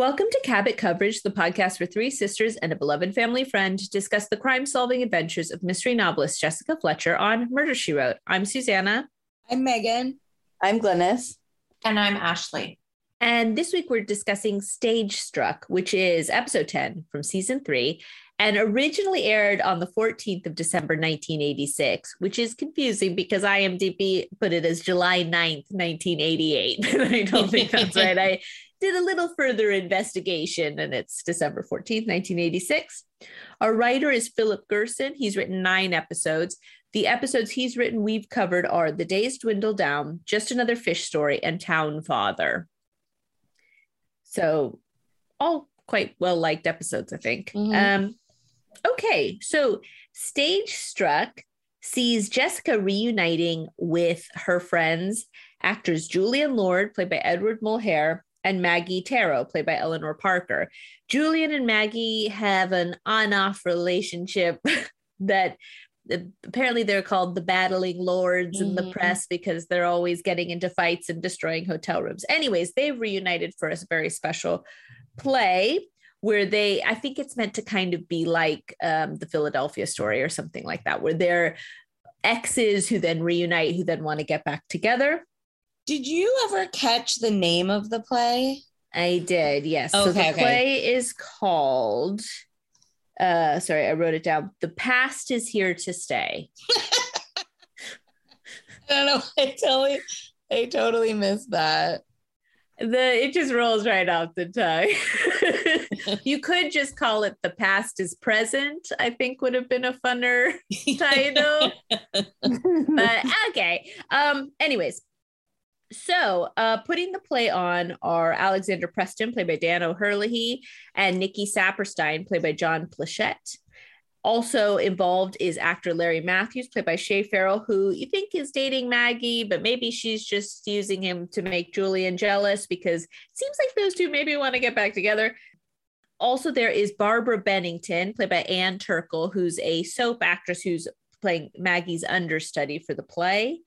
Welcome to Cabot Coverage, the podcast where three sisters and a beloved family friend discuss the crime solving adventures of mystery novelist Jessica Fletcher on Murder She Wrote. I'm Susanna. I'm Megan. I'm Glynis. And I'm Ashley. And this week we're discussing Stage Struck, which is episode 10 from season three and originally aired on the 14th of December 1986, which is confusing because IMDb put it as July 9th, 1988. I don't think that's right. I did a little further investigation and it's December 14th, 1986. Our writer is Philip Gerson. He's written nine episodes. The episodes he's written, we've covered are The Days Dwindle Down, Just Another Fish Story, and Town Father. So, all quite well liked episodes, I think. Mm-hmm. Um, okay, so Stage Struck sees Jessica reuniting with her friends, actors Julian Lord, played by Edward Mulhare, and Maggie Tarrow, played by Eleanor Parker. Julian and Maggie have an on off relationship that apparently they're called the battling lords mm-hmm. in the mm-hmm. press because they're always getting into fights and destroying hotel rooms. Anyways, they've reunited for a very special play where they, I think it's meant to kind of be like um, the Philadelphia story or something like that, where they're exes who then reunite, who then want to get back together. Did you ever catch the name of the play? I did, yes. Okay, so the okay. play is called uh sorry, I wrote it down. The past is here to stay. I don't know. I totally I totally missed that. The it just rolls right off the tongue. you could just call it the past is present, I think would have been a funner title. but okay. Um, anyways, so, uh, putting the play on are Alexander Preston, played by Dan O'Herlihy, and Nicky Saperstein, played by John Pleshette. Also involved is actor Larry Matthews, played by Shea Farrell, who you think is dating Maggie, but maybe she's just using him to make Julian jealous because it seems like those two maybe want to get back together. Also, there is Barbara Bennington, played by Ann Turkel, who's a soap actress who's playing Maggie's understudy for the play.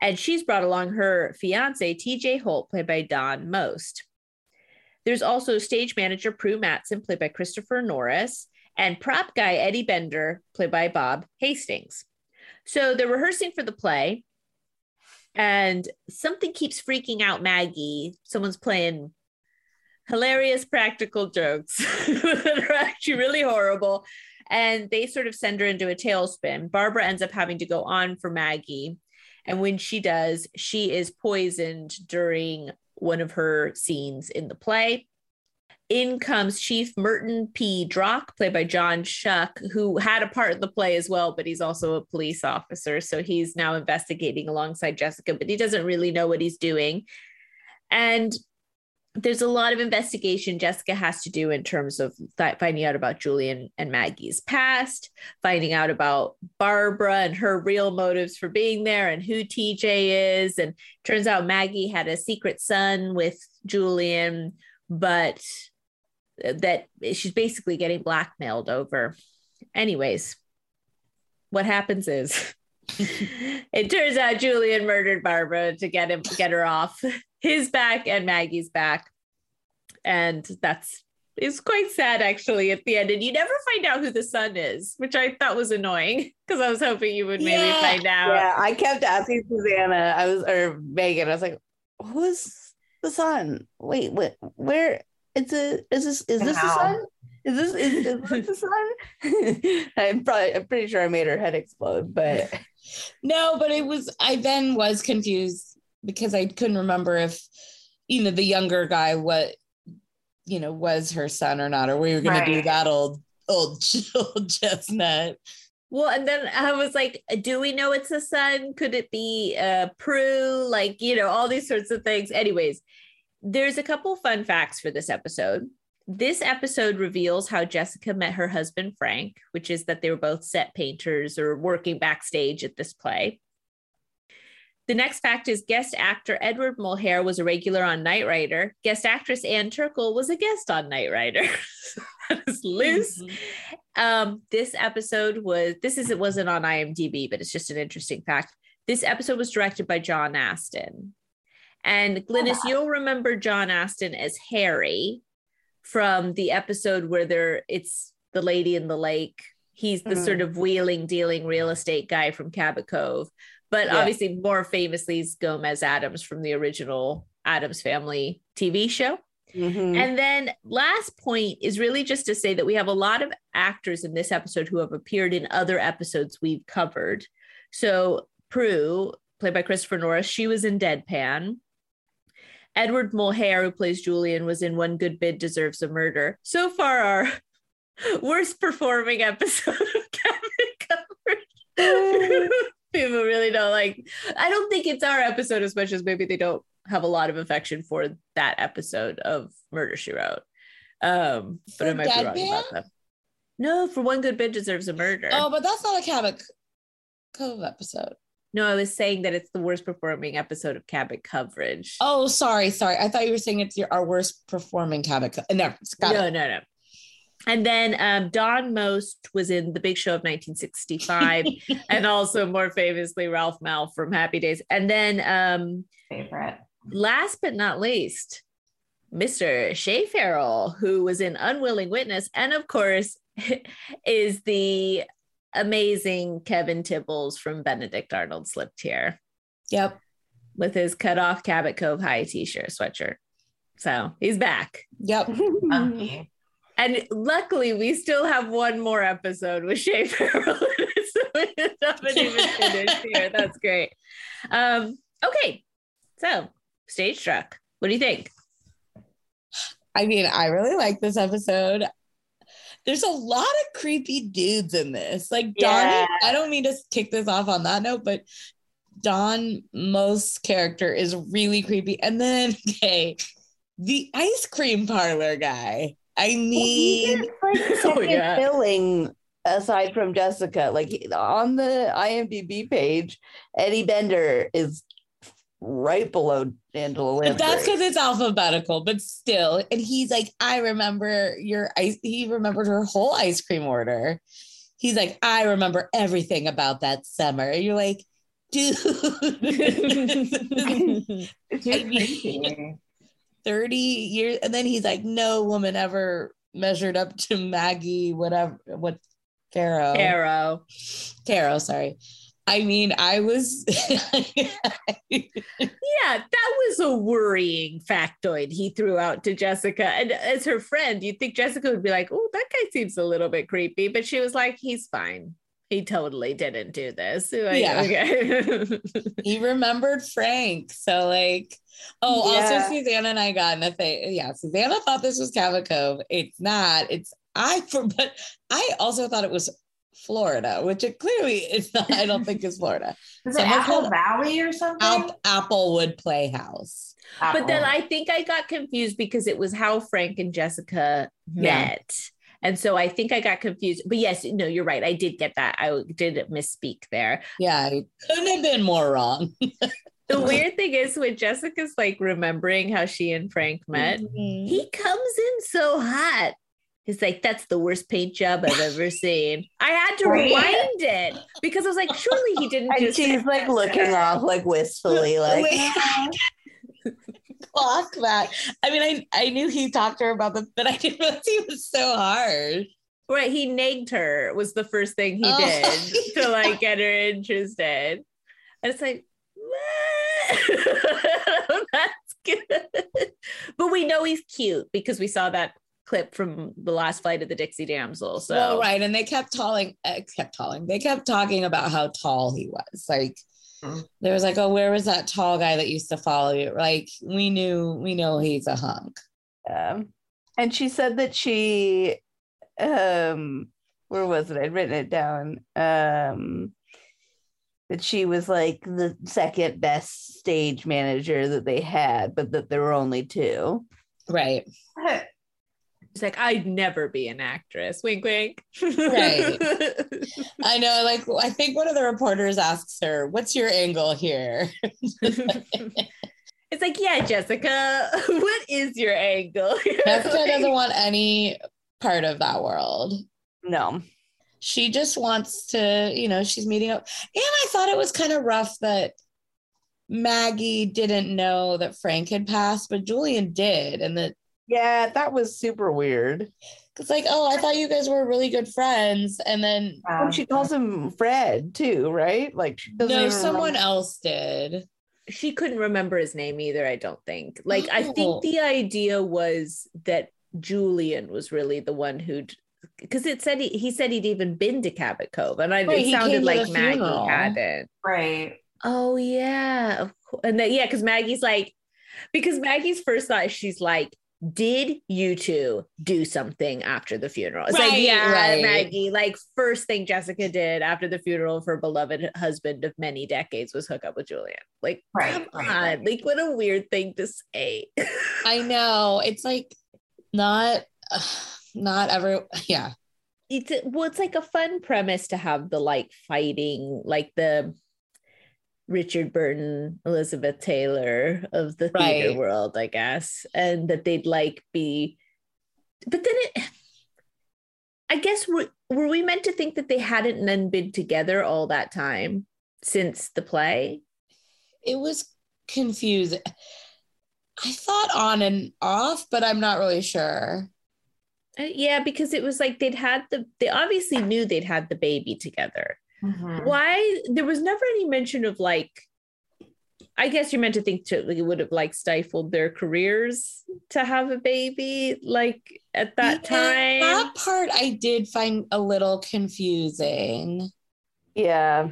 And she's brought along her fiance, TJ Holt, played by Don Most. There's also stage manager Pru Mattson, played by Christopher Norris, and prop guy Eddie Bender, played by Bob Hastings. So they're rehearsing for the play, and something keeps freaking out Maggie. Someone's playing hilarious practical jokes that are actually really horrible. And they sort of send her into a tailspin. Barbara ends up having to go on for Maggie. And when she does, she is poisoned during one of her scenes in the play. In comes Chief Merton P. Drock, played by John Schuck, who had a part in the play as well, but he's also a police officer. So he's now investigating alongside Jessica, but he doesn't really know what he's doing. And there's a lot of investigation Jessica has to do in terms of that, finding out about Julian and Maggie's past, finding out about Barbara and her real motives for being there and who TJ is. And turns out Maggie had a secret son with Julian, but that she's basically getting blackmailed over. Anyways, what happens is it turns out Julian murdered Barbara to get him get her off his back and Maggie's back. And that's is quite sad actually at the end. And you never find out who the son is, which I thought was annoying because I was hoping you would maybe yeah. find out. Yeah, I kept asking Susanna, I was or Megan, I was like, who's the son? Wait, what where it's a is this is this the son? Is this is, is this the son? I'm probably I'm pretty sure I made her head explode, but no, but it was I then was confused because I couldn't remember if you know the younger guy what you know was her son or not, or we were going right. to do that old old old chestnut. Well, and then I was like, do we know it's a son? Could it be uh, Pru? Like, you know, all these sorts of things. Anyways, there's a couple fun facts for this episode. This episode reveals how Jessica met her husband, Frank, which is that they were both set painters or working backstage at this play. The next fact is guest actor Edward Mulhare was a regular on Knight Rider. Guest actress Ann Turkel was a guest on Knight Rider. that is loose. Mm-hmm. Um, this episode was this is it wasn't on IMDb, but it's just an interesting fact. This episode was directed by John Astin. And Glynis, oh, wow. you'll remember John Astin as Harry from the episode where they're it's the lady in the lake. He's the Mhm. sort of wheeling, dealing real estate guy from Cabot Cove. But Yeah. obviously, more famously, is Gomez Addams from the original Addams Family TV show. Mhm. And then last point is really just to say that we have a lot of actors in this episode who have appeared in other episodes we've covered. So Pru, played by Christopher Norris, she was in Deadpan. Edward Mulhare, who plays Julian, was in One Good Bid Deserves a Murder. So far, our worst performing episode of Cabot Coverage. People really don't like. I don't think it's our episode as much as maybe they don't have a lot of affection for that episode of Murder She Wrote. Um, but For I might be wrong about that. No, for one good bid deserves a murder. Oh, but that's not a Cabot Cove episode. No, I was saying that it's the worst performing episode of Cabot coverage. Oh, sorry, sorry. I thought you were saying it's your our worst performing Cabot. Co- no, it's got no, it. no, no. And then um, Don Most was in The Big Show of 1965, and also more famously Ralph Malph from Happy Days. And then um, Favorite. last but not least, Mr. Shea Farrell, who was in Unwilling Witness, and of course, is the amazing Kevin Tibbles from Benedict Arnold Slipped Here Yep. with his cut off Cabot Cove high t shirt sweatshirt. So he's back. Yep. Funky. And luckily, we still have one more episode with Shea Farrell. so we haven't even finished here. That's great. Um, okay, so stage struck. What do you think? I mean, I really like this episode. There's a lot of creepy dudes in this. Like Yeah. I don't mean to kick this off on that note, but Don Most character is really creepy. And then, okay, the ice cream parlor guy. I mean, He's like Oh, second yeah. billing aside from Jessica. Like on the IMDb page, Eddie Bender is right below Angela Lansbury. that's because it's alphabetical, but still. And he's like, I remember your ice. He remembered her whole ice cream order. He's like, I remember everything about that summer. And you're like, dude, I mean- 30 years. And then he's like, no woman ever measured up to Maggie, whatever, what, Caro. Arrow. Caro, sorry. I mean, I was. Yeah, that was a worrying factoid he threw out to Jessica. And as her friend, you'd think Jessica would be like, oh, that guy seems a little bit creepy. But she was like, he's fine. He totally didn't do this. Like, Yeah. Okay. he remembered Frank. So like, oh, Yeah. also Susanna and I got in a thing. Yeah, Susanna thought this was Cabot Cove. It's not. It's I for but I also thought it was Florida, which it clearly is not. I don't think is Florida. Is it Someone Apple called Valley or something? App, Applewood Playhouse. but then I think I got confused because it was how Frank and Jessica Yeah. met. And so I think I got confused. But yes, no, you're right. I did get that. I did misspeak there. Yeah, I couldn't have been more wrong. The weird thing is when Jessica's like remembering how she and Frank met, Mhm. he comes in so hot. He's like, that's the worst paint job I've ever seen. I had to rewind it because I was like, surely he didn't and she's like looking off like wistfully, like. Clock that. I mean, I, I knew he talked to her about the, but I didn't realize he was so hard. right. He nagged her was the first thing he Oh. did to like get her interested. And it's like, "What?" that's good. But we know he's cute because we saw that clip from the last flight of the Dixie Damsel. So Well, right, and they kept talking, uh, kept talking. They kept talking about how tall he was. Like Mm. there was like, oh, where was that tall guy that used to follow you? Like we knew, we know he's a hunk. Um, and she said that she, um, where was it? I'd written it down. Um, that she was like the second best stage manager that they had, but that there were only two. Right. He's like, I'd never be an actress. Wink, wink. Right. I know. Like I think one of the reporters asks her, "What's your angle here?" it's like, yeah, Jessica, what is your angle? Jessica doesn't want any part of that world. No. She just wants to, you know, she's meeting up. And I thought it was kind of rough that Maggie didn't know that Frank had passed, but Julian did, and that Yeah, that was super weird. It's like, oh, I thought you guys were really good friends. And then Oh, she calls him Fred too, right? Like she no, someone remember- else did. she couldn't remember his name either, I don't think. Like I Oh. think the idea was that Julian was really the one who'd because it said he, he said he'd even been to Cabot Cove, and I Right, it sounded like Maggie funeral. hadn't. Right. Oh yeah. And then, yeah, because Maggie's like, because Maggie's first thought she's like, did you two do something after the funeral? It's like, Right, yeah, right. Maggie. Like first thing Jessica did after the funeral of her beloved husband of many decades was hook up with Julian. Like, Right, come right, on, like what a weird thing to say. I know. It's like not not every yeah. it's well, it's like a fun premise to have the like fighting, like the Richard Burton, Elizabeth Taylor of the theater Right. world, I guess, and that they'd like be. But then it, I guess, were, were we meant to think that they hadn't then been together all that time since the play? It was confusing. I thought on and off, but I'm not really sure. Uh, yeah, because it was like they'd had the, they obviously knew they'd had the baby together. Mhm. why there was never any mention of like i guess you're meant to think to like, it would have like stifled their careers to have a baby like at that Yeah, time That part I did find a little confusing. Yeah.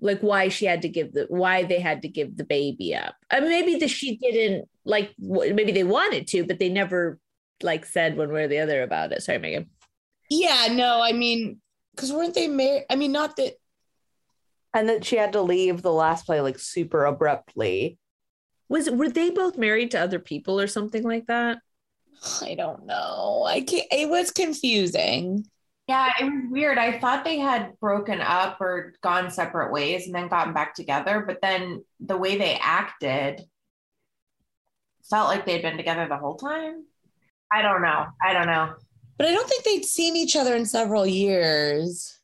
like why she had to give the why they had to give the baby up I mean, maybe that she didn't like maybe they wanted to but they never like said one way or the other about it sorry megan Yeah, no, I mean, because weren't they married? I mean, not that And that she had to leave the last play like super abruptly. was were they both married to other people or something like that I don't know. I can't. It was confusing. Yeah, it was weird. I thought they had broken up or gone separate ways and then gotten back together, but then the way they acted felt like they'd been together the whole time. I don't know. I don't know. But I don't think they'd seen each other in several years.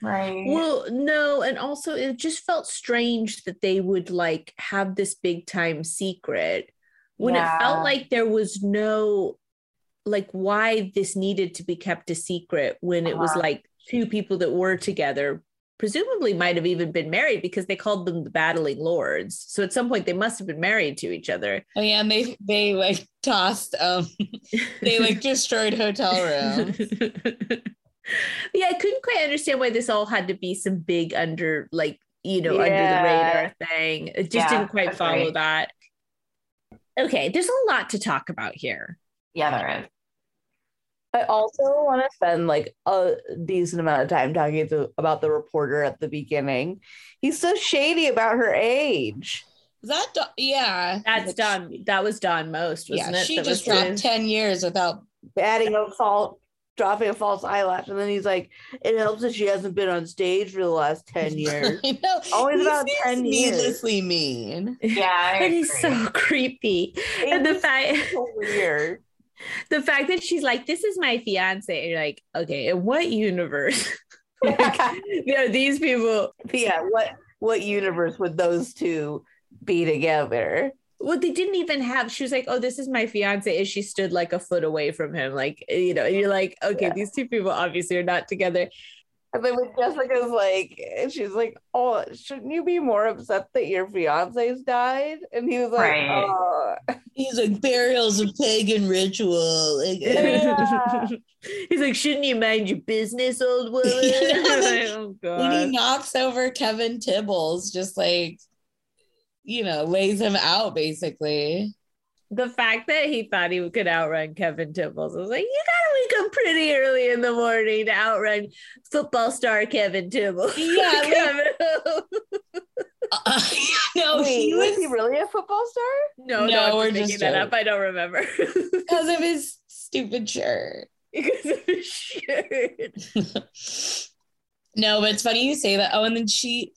Right. Well, no, and also it just felt strange that they would like have this big time secret when it felt like there was no like why this needed to be kept a secret when it was Uh-huh. like two people that were together presumably might have even been married because they called them the battling lords so at some point they must have been married to each other Oh yeah, and they they like tossed. Um, they like destroyed hotel rooms. yeah, I couldn't quite understand why this all had to be some big under like you know under the radar thing. It just Yeah, didn't quite follow agreed. that. Okay, there's a lot to talk about here. yeah, there is. I also want to spend like a decent amount of time talking to, about the reporter at the beginning. He's so shady about her age. That do- yeah? That's done. That was done most, wasn't Yeah, it? she That just dropped the- ten years without. adding a false dropping a false eyelash and then he's like it helps that she hasn't been on stage for the last 10 years I know. Always He about seems 10 years. Needlessly mean. Yeah, I and he's so creepy. And the fact so weird the fact that she's like, this is my fiance, and you're like, okay, in what universe? like, you know, these people yeah what what universe would those two be together well, they didn't even have. She was like, "Oh, this is my fiance," and she stood like a foot away from him, like you know. And you're like, "Okay, Yeah. these two people obviously are not together." And then when jessica's like she's like oh shouldn't you be more upset that your fiance's died and he was like Right. oh He's like burials of pagan ritual. Like, Yeah. He's like, "Shouldn't you mind your business, old woman?" Yeah, I'm like, like, oh when he knocks over Kevin Tibbles, just like you know, lays him out basically. The fact that he thought he could outrun Kevin Tibbles, I was like, "You gotta wake up pretty early in the morning to outrun football star Kevin Tibbles." Yeah, like- Kevin- Uh, no, wait he was was he really a football star no, No, no, I'm we're just making just that up. I don't remember. because of his stupid shirt. because of his shirt. no, but it's funny you say that. Oh, and then she,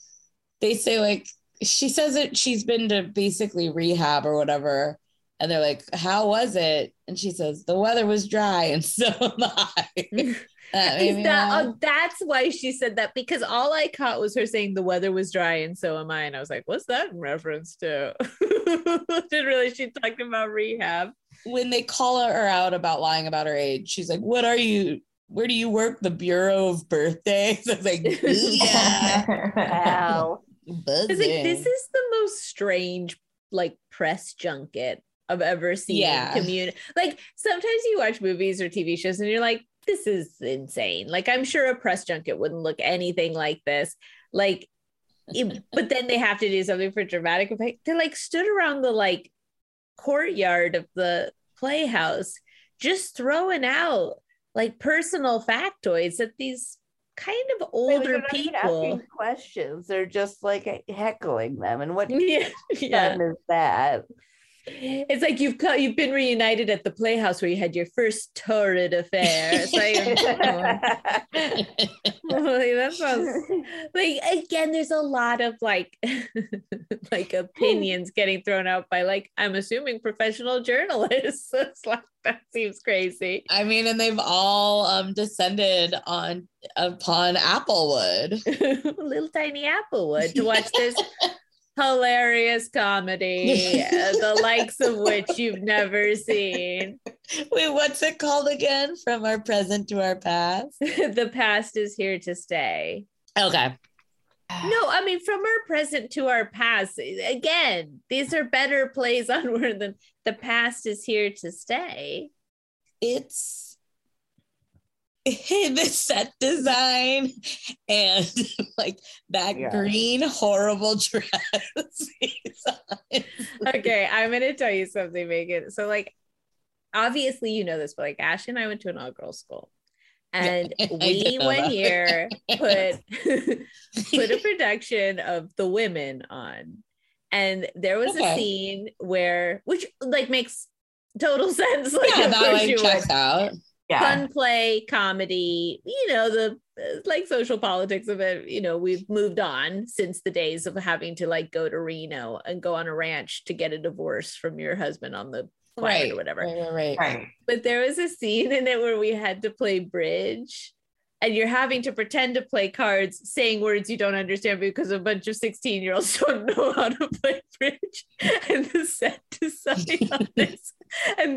they say like, she says that she's been to basically rehab or whatever. And they're like, how was it? And she says, the weather was dry. And so am I. That Is that, oh, that's why she said that because all I caught was her saying the weather was dry and so am I. And I was like, what's that in reference to? Didn't really, she talked about rehab. when they call her out about lying about her age, she's like, "What are you? Where do you work? The Bureau of Birthdays?" I was like, "Yeah." Wow. It's like this is the most strange like press junket I've ever seen. Yeah. Community like sometimes you watch movies or TV shows and you're like, this is insane. Like I'm sure a press junket wouldn't look anything like this. Like, it- but then they have to do something for dramatic effect. They like stood around the like courtyard of the playhouse, just throwing out like personal factoids that these kind of They're older people. asking questions. They're just like heckling them. And what Yeah, yeah. is that? It's like you've co- you've been reunited at the Playhouse where you had your first torrid affair. Like, oh, like, that sounds like again. There's a lot of like like opinions getting thrown out by like I'm assuming professional journalists. It's like that seems crazy. I mean, and they've all um descended on upon Applewood. Little tiny Applewood to watch this hilarious comedy, uh, the likes of which you've never seen. Wait, what's it called again? From our present to our past. the past is here to stay. Okay. No, I mean from our present to our past. Again, these are better plays on word than the past is here to stay. It's the set design and like that Yeah. green horrible dress. Okay, I'm gonna tell you something, Megan. So, like, obviously, you know this, but like, Ash and I went to an all girls school, and we one that. year put put a production of The Women on, and there was a scene where, which like makes total sense. Like, yeah, that like checks out. Yeah. fun play comedy you know the uh, like social politics of it you know we've moved on since the days of having to like go to reno and go on a ranch to get a divorce from your husband on the farm Right. or whatever Right, right, right. Right. but there was a scene in it where we had to play bridge and you're having to pretend to play cards saying words you don't understand because a bunch of 16 year olds don't know how to play bridge and the set design on this and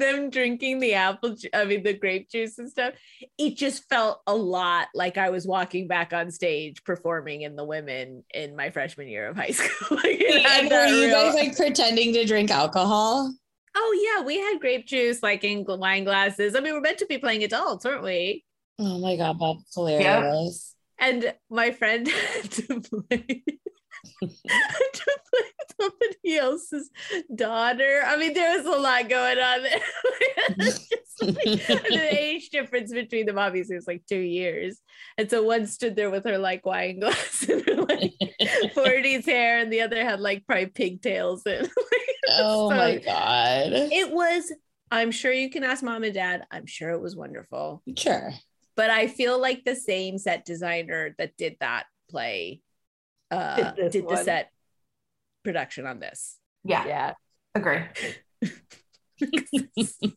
them drinking the apple ju- i mean the grape juice and stuff it just felt a lot like i was walking back on stage performing in the women in my freshman year of high school Like, And were you real- guys like pretending to drink alcohol? oh yeah we had grape juice like in wine glasses i mean we're meant to be playing adults weren't we Oh my god, that's hilarious. and my friend had to play to play somebody else's daughter. I mean, there was a lot going on there. Just like- the age difference between them obviously was like two years. And so one stood there with her like wine glass and her like 40s hair, and the other had like probably pigtails. And oh So- my god. it was, I'm sure you can ask mom and dad. I'm sure it was wonderful. Sure. but I feel like the same set designer that did that play uh, Did this did the set production on this. Yeah. Yeah. Agree.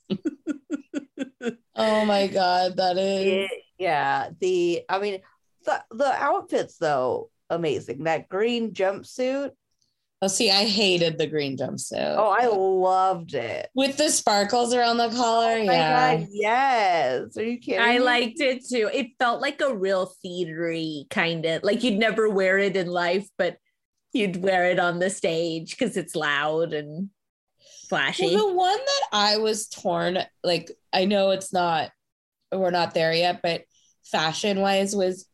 Oh my god, that is It- yeah. The I mean the the outfits though, amazing. That green jumpsuit. Oh, see, I hated the green jumpsuit. Oh, I loved it. With the sparkles around the collar. Oh my yeah. god, yes. Are you kidding? I me? liked it too. It felt like a real theatery kind of like you'd never wear it in life, but you'd wear it on the stage because it's loud and flashy. Well, the one that I was torn, like I know it's not, we're not there yet, but fashion wise was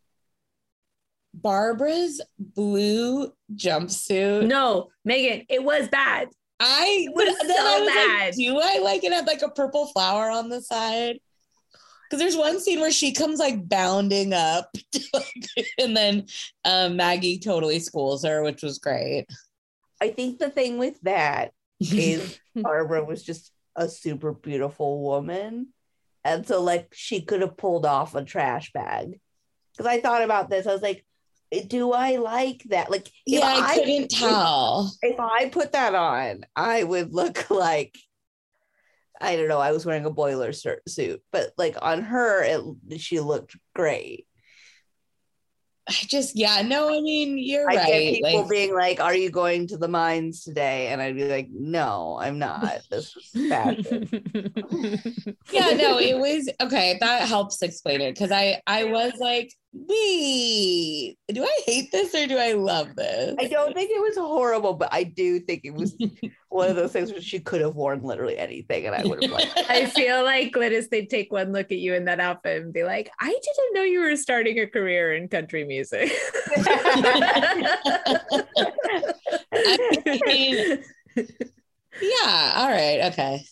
Barbara's blue jumpsuit. no, Megan, it was bad. I It was then so I was bad. Like, do I like it had like a purple flower on the side? Because there's one scene where she comes like bounding up, and then um, Maggie totally schools her, which was great. I think the thing with that is Barbara was just a super beautiful woman. And so like she could have pulled off a trash bag. Because I thought about this. I was like, do I like that? Like yeah, I, I couldn't tell. if I put that on, I would look like I don't know. I was wearing a boiler suit, but like on her, it she looked great. I just, yeah, no, I mean, you're I right. get people like- being like, "Are you going to the mines today?" And I'd be like, "No, I'm not. This is fashion." yeah no it was okay that helps explain it because i i was like wait do i hate this or do i love this I don't think it was horrible, but I do think it was one of those things where she could have worn literally anything, and I would have like. I feel like Glynis, they'd take one look at you in that outfit and be like, I didn't know you were starting a career in country music. I mean, yeah all right okay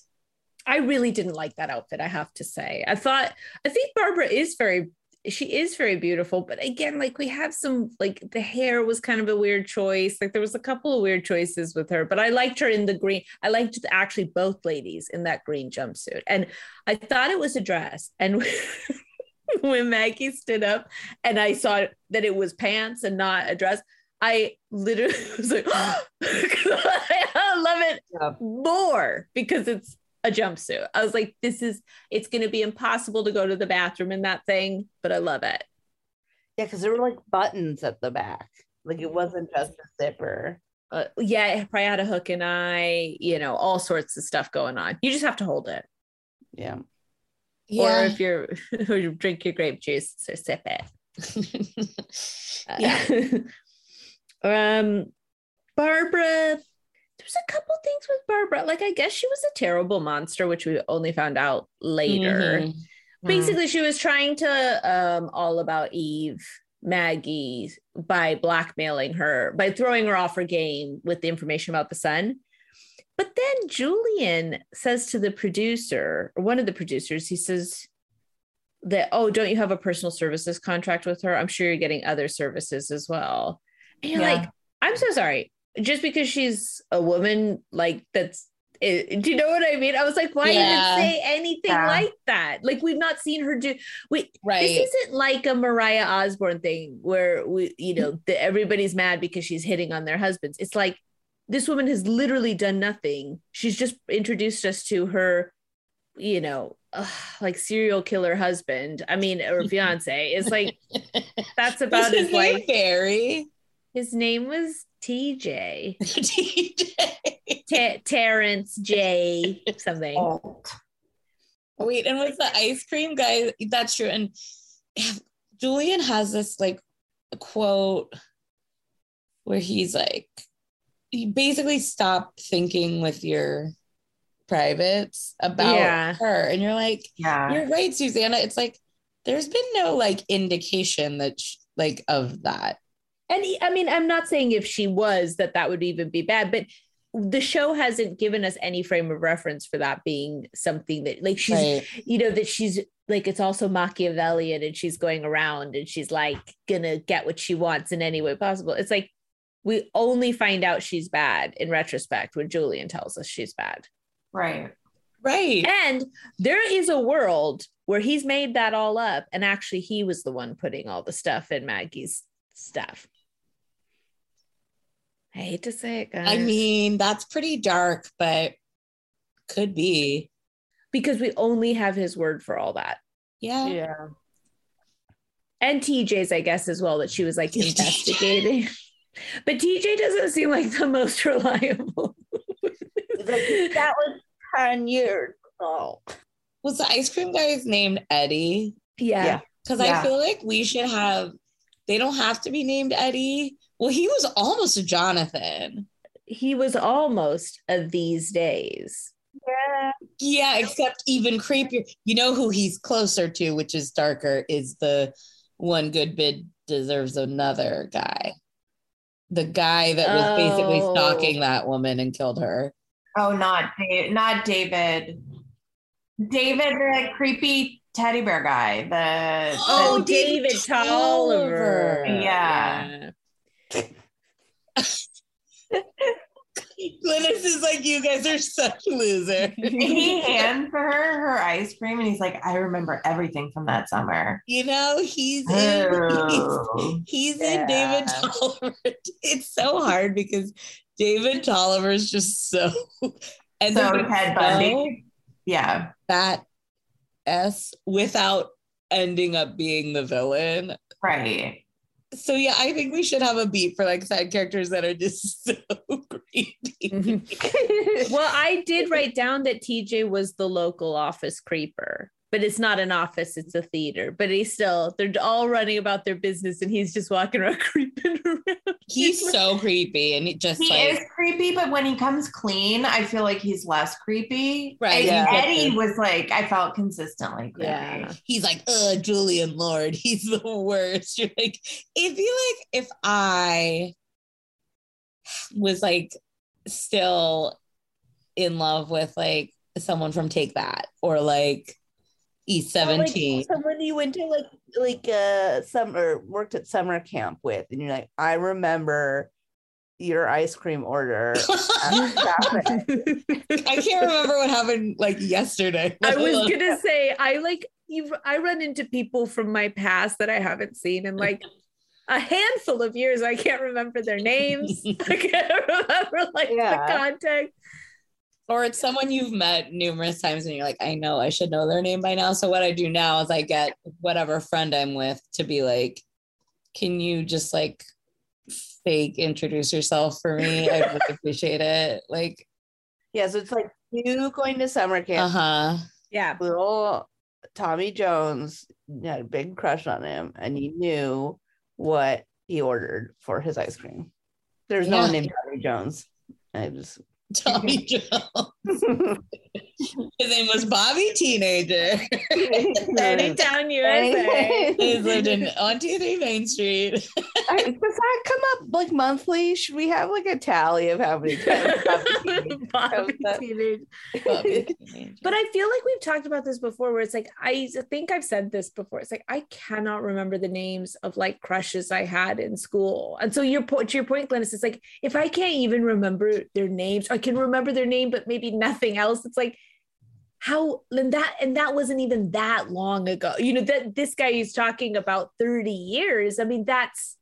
I really didn't like that outfit, I have to say. I thought I think Barbara is very she is very beautiful, but again, like we have some like the hair was kind of a weird choice. Like there was a couple of weird choices with her, but I liked her in the green. I liked actually both ladies in that green jumpsuit. And I thought it was a dress. And when Maggie stood up and I saw that it was pants and not a dress, I literally was like, I love it Yeah. more because it's a jumpsuit. I was like, this is, it's going to be impossible to go to the bathroom in that thing, but I love it. Yeah, because there were like buttons at the back. Like it wasn't just a zipper. Uh, yeah, it probably had a hook and eye, you know, all sorts of stuff going on. You just have to hold it. Yeah. Yeah. Or if you're, or you drink your grape juice or sip it. Uh, Yeah. um, Barbara, there's a couple things with Barbara. Like, I guess she was a terrible monster, which we only found out later. Mhm. Basically, she was trying to um, all about Eve, Maggie, by blackmailing her, by throwing her off her game with the information about the son. But then Julian says to the producer, or one of the producers, he says that, oh, don't you have a personal services contract with her? I'm sure you're getting other services as well. And you're Yeah. like, I'm so sorry. Just because she's a woman, like that's it, do you know what I mean? I was like, why Yeah. even say anything Yeah. like that? Like we've not seen her do. We right this isn't like a Mariah Osborne thing where we, you know, the, everybody's mad because she's hitting on their husbands. It's like this woman has literally done nothing. She's just introduced us to her, you know, ugh, like serial killer husband. I mean, or fiance. It's like that's about What's his as name, like Barry his name was TJ. TJ. Ta- Terrence J something. Old. Wait, and with the ice cream guy, that's true. And Julian has this like quote where he's like, you basically stop thinking with your privates about Yeah. her. And you're like, Yeah. you're right, Susanna. It's like, there's been no like indication that, sh- like, of that. And he- I mean, I'm not saying if she was that that would even be bad, but the show hasn't given us any frame of reference for that being something that like she's Right. you know that she's like it's also Machiavellian and she's going around and she's like gonna get what she wants in any way possible. It's like we only find out she's bad in retrospect when Julian tells us she's bad. Right. Right. And there is a world where he's made that all up and actually he was the one putting all the stuff in Maggie's stuff. I hate to say it, guys. I mean, that's pretty dark, but could be. because we only have his word for all that. Yeah. Yeah. And TJ's, I guess, as well, that she was like investigating. But TJ doesn't seem like the most reliable. Like, that was 10 years ago. Was the ice cream guy's named Eddie? yeah. Yeah. Because Yeah. I feel like we should have, they don't have to be named Eddie. Well, he was almost a Jonathan. He was almost a these days. Yeah. Yeah, except even creepier. You know who he's closer to, which is darker, is the one good bid deserves another guy. The guy that was basically Oh. stalking that woman and killed her. Oh, not Dave, not David. David, the creepy teddy bear guy. The, the- Oh, David David Tolliver. Tolliver. Yeah. Glynis is like, you guys are such losers. he hands for her her ice cream, and he's like, "I remember everything from that summer." You know, he's in Oh. he's, he's in David Tolliver. It's so hard because David Tolliver is just so and So then Ted Bundy. Yeah, that S without ending up being the villain. right. So yeah, I think we should have a beat for like side characters that are just so creepy. well, I did write down that TJ was the local office creeper, but it's not an office, it's a theater. But he's still, they're all running about their business and he's just walking around creeping around. He's so creepy and it just He like is creepy, but when he comes clean, I feel like he's less creepy. Right, And yeah. Eddie was like, I felt consistently creepy. Yeah. he's like, uh, Julian Lord, he's the worst. You're like, if you like, if I was like still in love with like someone from Take That or like East Or, like, 17. someone you went to like like uh summer worked at summer camp with, and you're like, I remember your ice cream order. I can't remember what happened like yesterday. I was gonna say I like you I run into people from my past that I haven't seen in like a handful of years. I can't remember their names. I can't remember like Yeah. the context. Or it's someone you've met numerous times and you're like, I know I should know their name by now. So what I do now is I get whatever friend I'm with to be like, can you just like fake introduce yourself for me? I would appreciate it. Like, yeah, so it's like you going to summer camp. uh-huh. Yeah. Little Tommy Jones had a big crush on him, and he knew what he ordered for his ice cream. There's no Yeah. one named Tommy Jones. I just Tommy Jones. His name was Bobby Teenager. Anytown, USA. He's lived in on 23 Main Street. I, does that come up like monthly? Should we have like a tally of how many times? Bobby that? Teenage. Bobby Teenager. But I feel like we've talked about this before where it's like I think I've said this before. It's like I cannot remember the names of like crushes I had in school. And so your point to your point, Glynis, it's like if I can't even remember their names, I can remember their name, but maybe nothing else. It's like how and that and that wasn't even that long ago. You know, that this guy is talking about 30 years. I mean, that's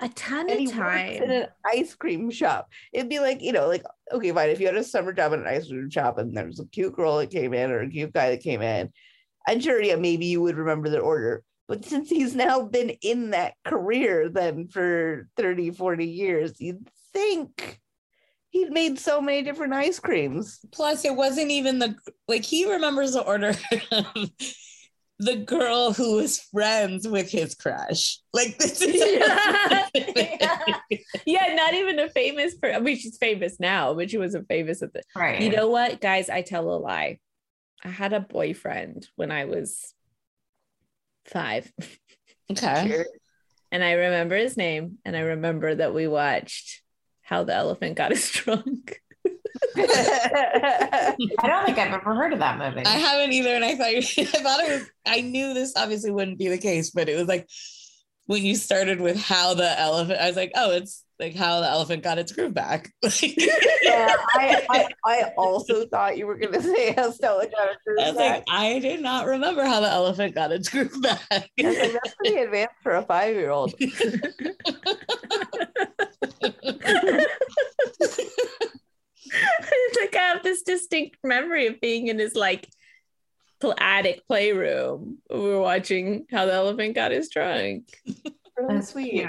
a ton and of time. in an ice cream shop. It'd be like, you know, like, okay, fine. If you had a summer job in an ice cream shop and there was a cute girl that came in or a cute guy that came in, and sure, yeah, maybe you would remember their order. But since he's now been in that career then for 30, 40 years, you'd think he'd made so many different ice creams. Plus, it wasn't even the like he remembers the order of the girl who was friends with his crush. Like this is yeah, not even a famous person. I mean, she's famous now, but she wasn't famous at the Right. You know what, guys? I tell a lie. I had a boyfriend when I was five, okay. and I remember his name, and I remember that we watched How the Elephant Got His Trunk. I don't think I've ever heard of that movie. I haven't either, and I thought I thought it was. I knew this obviously wouldn't be the case, but it was like when you started with how the elephant. I was like, oh, it's like how the elephant got its groove back. yeah, I, I, I also thought you were going to say how Stella got her I was like, I did not remember how the elephant got its groove back. Like, that's pretty advanced for a five year old. It's like I have this distinct memory of being in his like pl- attic playroom. We were watching How the Elephant Got His Trunk. Really That's sweet. cute.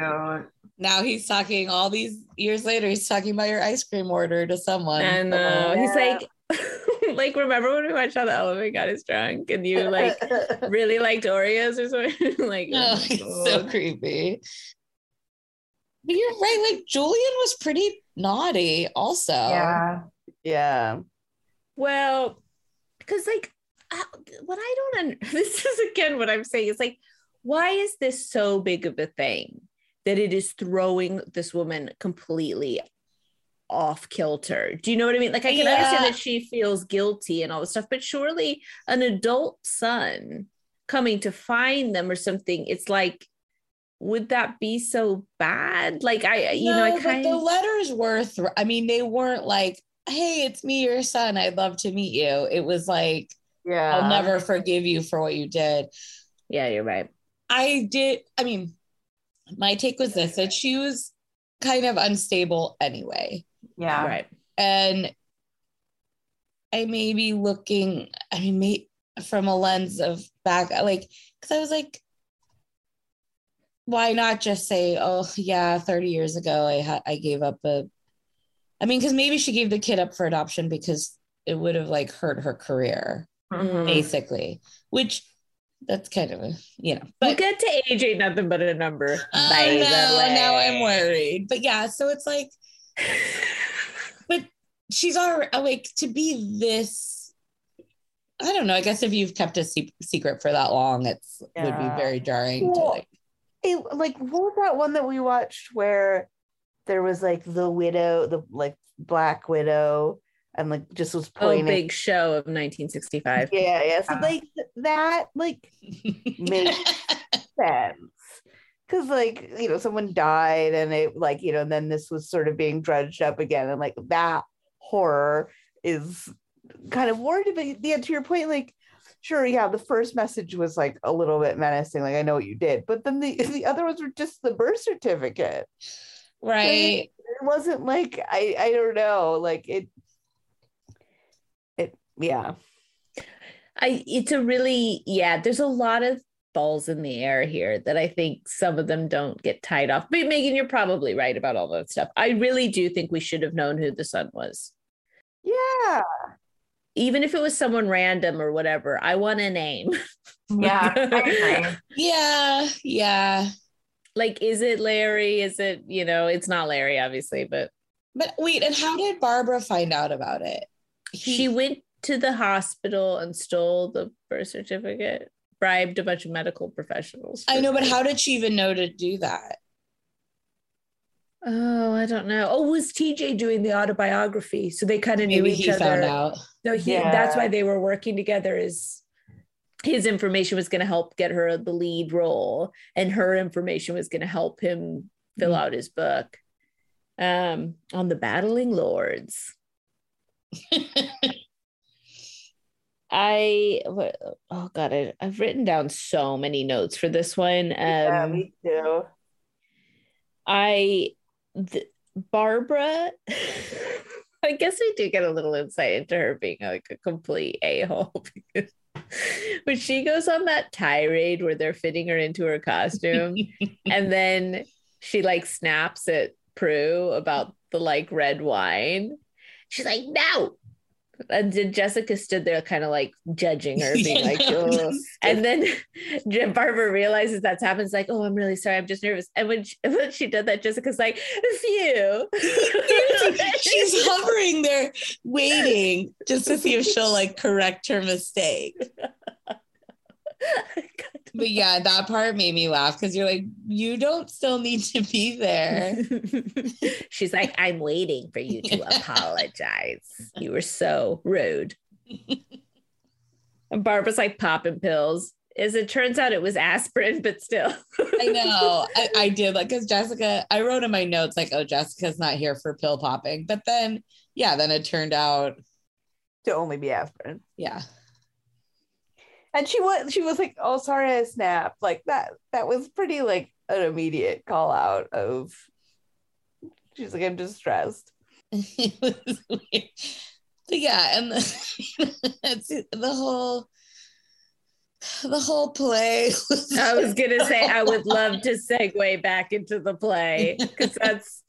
now he's talking all these years later. He's talking about your ice cream order to someone. And uh, he's like, like, remember when we watched How the Elephant Got His Trunk and you like really liked Oreos or something? like, Oh, oh so creepy. But you're right. Like Julian was pretty naughty, also. Yeah. yeah. well, because like, uh, what I don't under- this is again what I'm saying is like, why is this so big of a thing that it is throwing this woman completely off kilter? Do you know what I mean? Like, I can Yeah. understand that she feels guilty and all this stuff, but surely an adult son coming to find them or something, it's like, would that be so bad? Like, I, you know, I No, kind but the letters were. Thr- I mean, they weren't like, "Hey, it's me, your son. I'd love to meet you." It was like, Yeah. "I'll never forgive you for what you did." Yeah, you're right. I did. I mean, my take was this: that she was kind of unstable anyway, Yeah. Right. and I may be looking. I mean, may, from a lens of back, like, because I was like, why not just say, "Oh, yeah, 30 years ago I had I gave up a I mean, cuz maybe she gave the kid up for adoption because it would have like hurt her career Mhm. basically, which that's kind of a, you know. We'll But get to age ain't nothing but a number. oh, by the no, now I'm worried. But yeah, so it's like but she's already like to be this I don't know. I guess if you've kept a se- secret for that long, it's would be very jarring to like It, like what was that one that we watched where there was like the widow, the like black widow, and like just was Oh, pointing. big show of 1965. Yeah, yeah. So Uh. like that like makes sense. Cause like, you know, someone died and it like, you know, and then this was sort of being dredged up again. And like that horror is kind of warranted. But yeah, to your point, like, sure, yeah, the first message was like a little bit menacing, like I know what you did. But then the the other ones were just the birth certificate. right. It wasn't like I I don't know, like it it yeah. I it's a really yeah, there's a lot of balls in the air here that I think some of them don't get tied off. But Megan, you're probably right about all that stuff. I really do think we should have known who the son was. Yeah. Even if it was someone random or whatever, I want a name. Yeah, Yeah, yeah. like, is it Larry? Is it, you know, it's not Larry, obviously, but But wait, and how did Barbara find out about it? He- she went to the hospital and stole the birth certificate, bribed a bunch of medical professionals. I know, but how did she even know to do that? Oh, I don't know. Oh, was TJ doing the autobiography? So they kind of knew Maybe each he other. found out. No, he Yeah. that's why they were working together is his information was going to help get her the lead role and her information was going to help him fill Mhm. out his book um on the battling lords i oh god I, i've written down so many notes for this one um yeah, me too. I, th- Barbara, I guess we do get a little insight into her being like a complete a hole when she goes on that tirade where they're fitting her into her costume and then she like snaps at Pru about the like red wine. She's like, no. Uh, and then Jessica stood there kind of like judging her, being like, oh. And then Barbara realizes that's happened. It's like, oh, I'm really sorry. I'm just nervous. And when she, when she did that, Jessica's like, phew. She's hovering there, waiting just to see if she'll like correct her mistake. But yeah, that part made me laugh because you're like, you don't still need to be there. She's like, I'm waiting for you to apologize. You were so rude. And Barbara's like popping pills. As it turns out, it was aspirin, but still. I know. I, I did like because Jessica, I wrote in my notes like, oh, Jessica's not here for pill popping. But then, yeah, then it turned out, To only be aspirin. yeah. And she was she was like, oh sorry, I snapped. Like that that was pretty like an immediate call out of she's like, I'm distressed. it was weird. But yeah, and the, the whole the whole play was I was going to say, I would love to segue back into the play because that's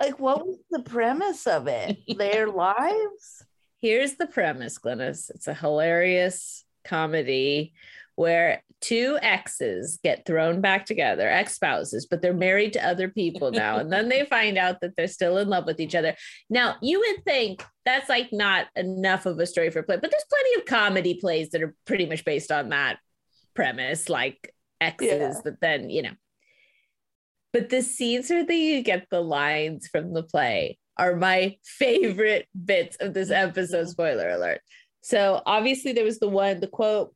Like, what was the premise of it? Their lives? here's the premise, Glynis. It's a hilarious comedy where two exes get thrown back together, ex spouses, but they're married to other people now. and then they find out that they're still in love with each other. Now, you would think that's like not enough of a story for a play, but there's plenty of comedy plays that are pretty much based on that premise, like exes Yeah. that then, you know. But the scenes where you get the lines from the play are my favorite bits of this episode. Spoiler alert. So obviously there was the one, the quote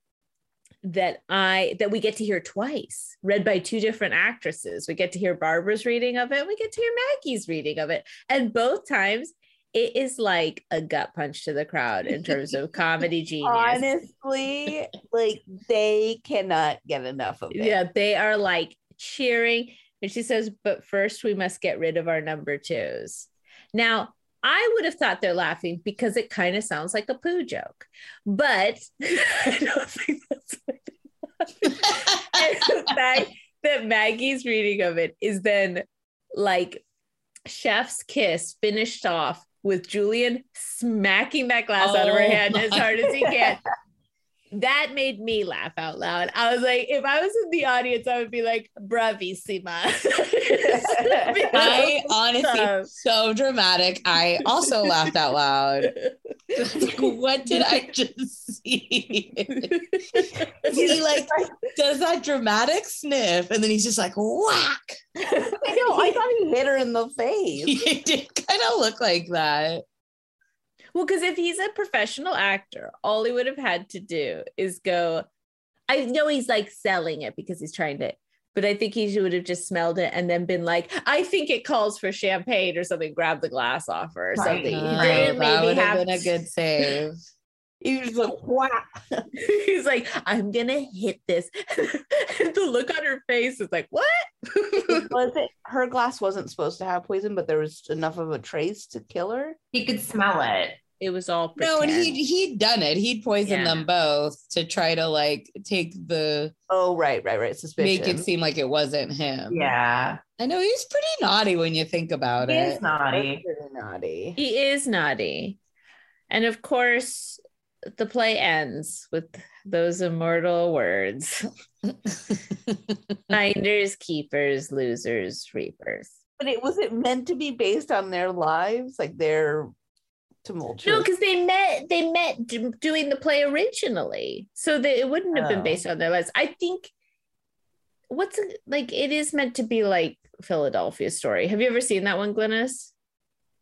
that I that we get to hear twice, read by two different actresses. We get to hear Barbara's reading of it, we get to hear Maggie's reading of it. And both times it is like a gut punch to the crowd in terms of comedy genius. Honestly, like they cannot get enough of it. Yeah, they are like cheering. And she says, but first we must get rid of our number twos. Now, I would have thought they're laughing because it kind of sounds like a poo joke, but I don't think that's what. In fact, that Maggie's reading of it is then like chef's kiss finished off with Julian smacking that glass out of her Oh hand as hard as he can. That made me laugh out loud. I was like, if I was in the audience, I would be like, bravissima. I honestly um, so dramatic. I also laughed out loud. What did I just see? he like does that dramatic sniff, and then he's just like whack. I know. I thought he hit her in the face. He did kind of look like that. Well, because if he's a professional actor, all he would have had to do is go. I know he's like selling it because he's trying to, but I think he would have just smelled it and then been like, I think it calls for champagne or something, grab the glass off her or Right. something. He didn't that would have have been a good save. He was like, whack. he's like, I'm gonna hit this. the look on her face is like, what? was it her glass wasn't supposed to have poison, but there was enough of a trace to kill her? He could smell it. It was all No, and he'd he'd done it. He'd poisoned Yeah. them both to try to like take the Oh, right, right, right. Suspicion. make it seem like it wasn't him. Yeah. I know he's pretty naughty when you think about it. He it. is naughty. Pretty naughty. He is naughty. And of course, the play ends with those immortal words finders, keepers, losers, reapers. But it was it meant to be based on their lives, like their tumultuous. No, because they met they met d- doing the play originally. So that it wouldn't have Oh. been based on their lives. I think what's it, like it is meant to be like Philadelphia story. Have you ever seen that one, Glynis?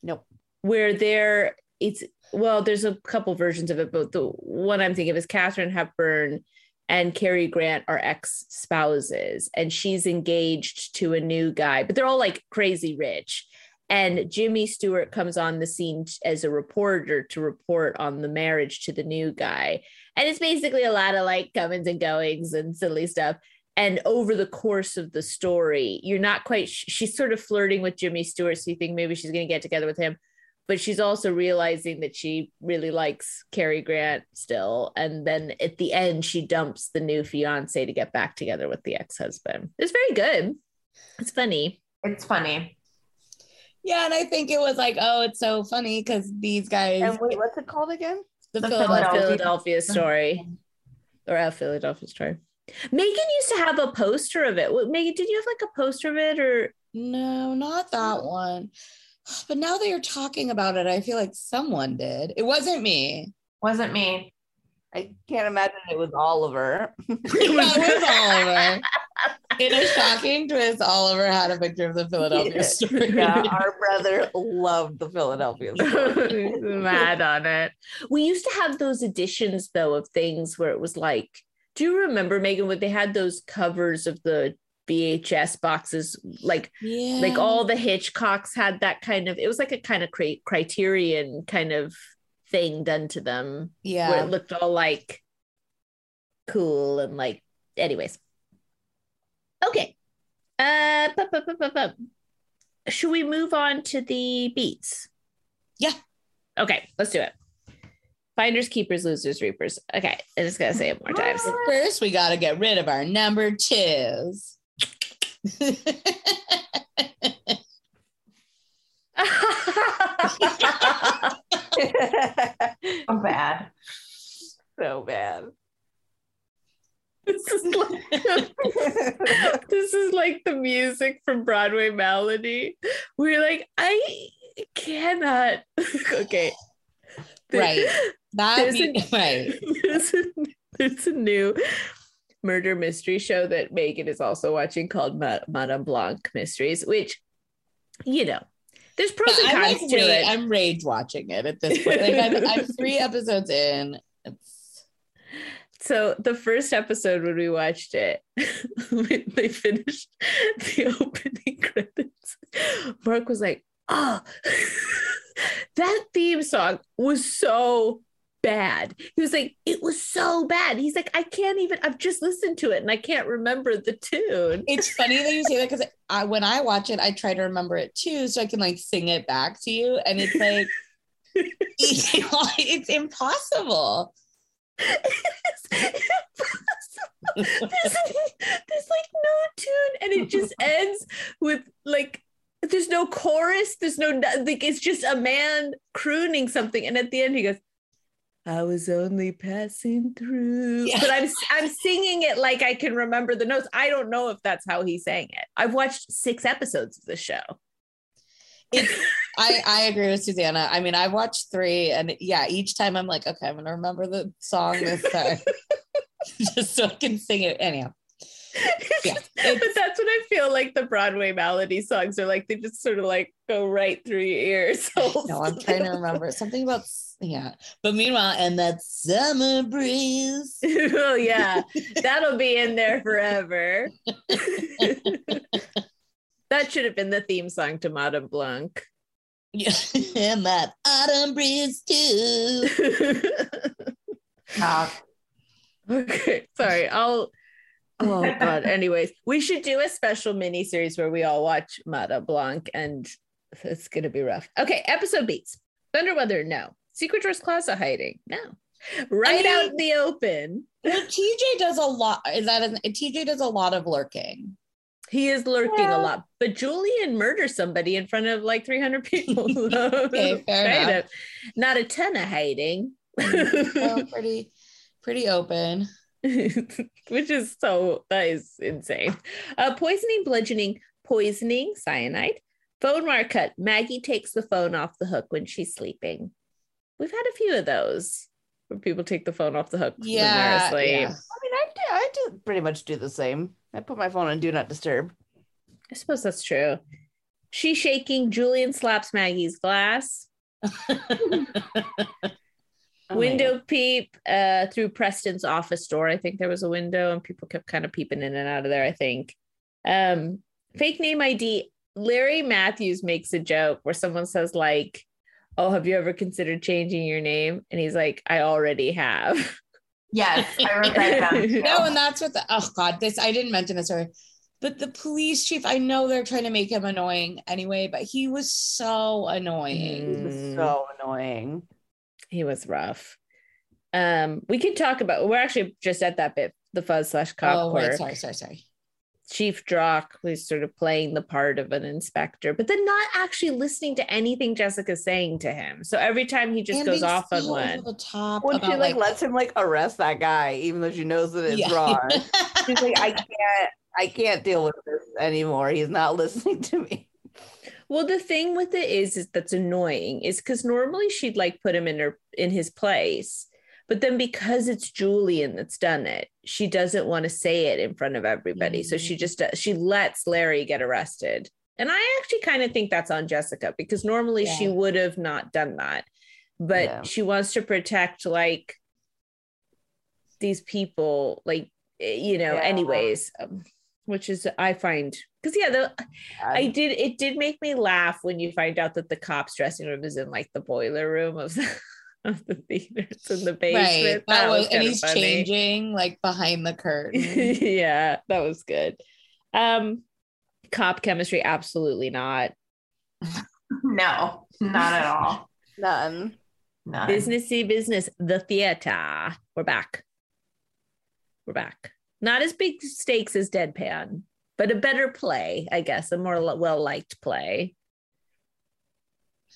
Nope. where there it's well there's a couple versions of it but the one i'm thinking of is katharine hepburn and Cary grant are ex-spouses and she's engaged to a new guy but they're all like crazy rich and jimmy stewart comes on the scene as a reporter to report on the marriage to the new guy and it's basically a lot of like comings and goings and silly stuff and over the course of the story you're not quite she's sort of flirting with jimmy stewart so you think maybe she's going to get together with him but she's also realizing that she really likes Cary Grant still. And then at the end, she dumps the new fiance to get back together with the ex husband. It's very good. It's funny. It's funny. Yeah, and I think it was like, oh, it's so funny because these guys, and wait, what's it called again? the, The Philadelphia. Philadelphia. Philadelphia story or a Philadelphia story. Megan used to have a poster of it. Megan, did you have like a poster of it or? No, not that one. But now that you're talking about it, I feel like someone did. It wasn't me. Wasn't me. I can't imagine it was Oliver. it was Oliver. In a shocking twist, Oliver had a picture of the Philadelphia Yeah. story. yeah, our brother loved the Philadelphia story. mad on it. We used to have those editions though of things where it was like, do you remember Megan when they had those covers of the VHS boxes? Like yeah. like all the Hitchcocks had that kind of it was like a kind of cri- criterion kind of thing done to them Yeah, where it looked all like cool and like anyways. Okay. Uh should we move on to the beats? Yeah. Okay, let's do it. Finders, keepers, losers, reapers. Okay, I just gotta say it more times. First, we got to get rid of our number twos. So bad. so bad. This is like this is like the music from Broadway Melody. We're like, I cannot. okay. right. That There's be- a- right. There's a, there's a new murder mystery show that Megan is also watching called Ma- Madame Blanc Mysteries, which, you know, there's pros and I'm, cons like to ra- it. I'm rage watching it at this point. Like I'm, I'm three episodes in. So the first episode when we watched it, when they finished the opening credits, Mark was like, "Oh, that theme song was so bad." He was like, "It was so bad." He's like, "I can't even. I've just listened to it and I can't remember the tune." it's funny that you say that because I, when I watch it, I try to remember it too, so I can like sing it back to you, and it's like it's impossible. There's, there's like no tune and it just ends with like there's no chorus there's no like it's just a man crooning something and at the end he goes I was only passing through. Yeah. But I'm I'm singing it like I can remember the notes. I don't know if that's how he sang it. I've watched six episodes of the show. I, I agree with Susanna. I mean, I watched three, and yeah, each time I'm like, okay, I'm gonna remember the song this time, just so I can sing it. Anyhow, Yeah, but that's what I feel like the Broadway melody songs are like. They just sort of like go right through your ears. no, I'm trying to remember something about yeah. But meanwhile, and that summer breeze. oh yeah, that'll be in there forever. That should have been the theme song to Madame Blanc. Yeah, and that autumn breeze too. Uh, okay, sorry. I'll. Oh God. Anyways, we should do a special mini series where we all watch Madame Blanc, and it's gonna be rough. Okay, episode beats. Thunder weather, no. Secret Drawers Closet hiding, no. Right mean- out in the open. well, TJ does a lot. Is that an, TJ does a lot of lurking? He is lurking Yeah. a lot, but Julian murders somebody in front of like 300 people. Okay, fair enough. of. Not a ton of hiding, Oh, pretty, pretty open. which is so, that is insane. Uh, poisoning, bludgeoning, poisoning, cyanide, phone mark cut. Maggie takes the phone off the hook when she's sleeping. We've had a few of those where people take the phone off the hook Yeah, when they're asleep. yeah. I do, pretty much do the same. I put my phone on do not disturb. I suppose that's true. She's shaking. Julian slaps Maggie's glass. Oh, window peep uh, through Preston's office door. I think there was a window and people kept kind of peeping in and out of there, I think. Um, fake name ID. Larry Matthews makes a joke where someone says, like, Oh, have you ever considered changing your name? And he's like, I already have. yes, I wrote that down. too. No, and that's what the oh god, this I didn't mention this earlier. But the police chief, I know they're trying to make him annoying anyway, but he was so annoying. It was Mm. so annoying. he was rough. Um, we could talk about we're actually just at that bit, the fuzz slash cop Oh, right, sorry, sorry, sorry. Chief Drock was sort of playing the part of an inspector, but then not actually listening to anything Jessica's saying to him. So every time he just And goes off on so over one. The top When she about, like, lets him like arrest that guy, even though she knows that it's Yeah. wrong. She's like, I can't, I can't deal with this anymore. He's not listening to me. Well, the thing with it is, is that's annoying is because normally she'd like put him in her in his place, but then because it's Julian that's done it, she doesn't want to say it in front of everybody. So she Mm. just uh, she lets Larry get arrested, and I actually kind of think that's on Jessica because normally she would have not done that, but Yeah. she wants to protect like these people, like eh, you know. Yeah. Anyways, um, which is I find because yeah, the I did. It did make me laugh when you find out that the cops' dressing room is in like the boiler room of the, of the theater. It's in the basement. right. That was, and he's funny. changing like behind the curtain. yeah, that was good. Um, cop chemistry, absolutely not. No, not at all. none. None. Businessy business. The theater. We're back. We're back. Not as big stakes as Deadpan, but a better play, I guess, a more well liked play.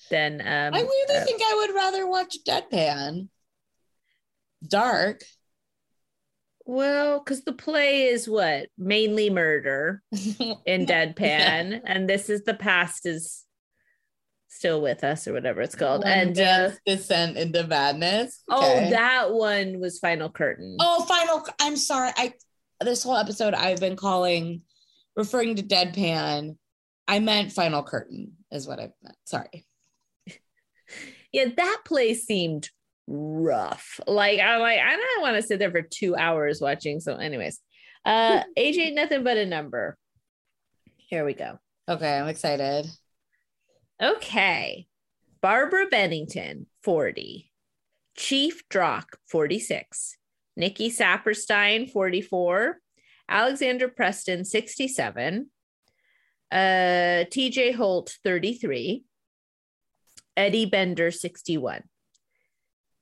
Than um, I weirdly uh, think I would rather watch Deadpan. Dark. Well, because the play is what mainly murder in Deadpan, and this is the past is still with us or whatever it's called. One and uh, descent into madness. oh, that one was Final Curtain. Oh, final. I'm sorry. I this whole episode I've been calling, referring to Deadpan. I meant Final Curtain is what I meant. Sorry. Yeah, that place seemed rough. Like I'm like I don't want to sit there for two hours watching. So, anyways, uh, age ain't nothing but a number. Here we go. Okay, I'm excited. Okay. Barbara Bennington, 40. Chief Drock, 46. Nicky Saperstein, 44. Alexander Preston, 67. Uh, TJ Holt, 33. Eddie Bender, 61.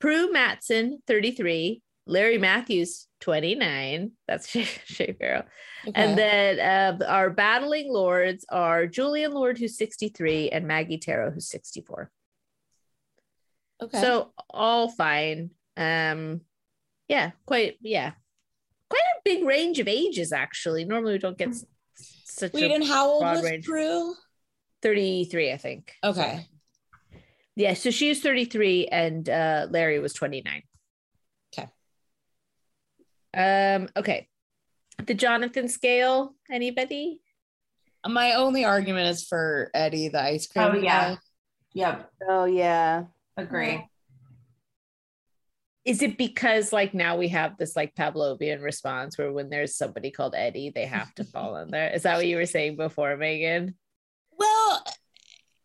Pru Mattson, 33. Larry Matthews, 29. That's Shea, Shea Farrell. Okay. And then uh, our battling lords are Julian Lord, who's 63, and Maggie Tarrow, who's 64. okay. So all fine. Um, yeah, quite yeah, quite a big range of ages actually. Normally we don't get s- such Wait, a and how old was range. Pru? 33, I think. Okay. Yeah, so she was 33 and uh Larry was 29. Okay. Um, okay. The Jonathan scale, anybody? My only argument is for Eddie, the ice cream. Oh, yeah. guy. Yep. Oh yeah. Agree. Is it because like now we have this like Pavlovian response where when there's somebody called Eddie, they have to fall in there? Is that what you were saying before, Megan? Well,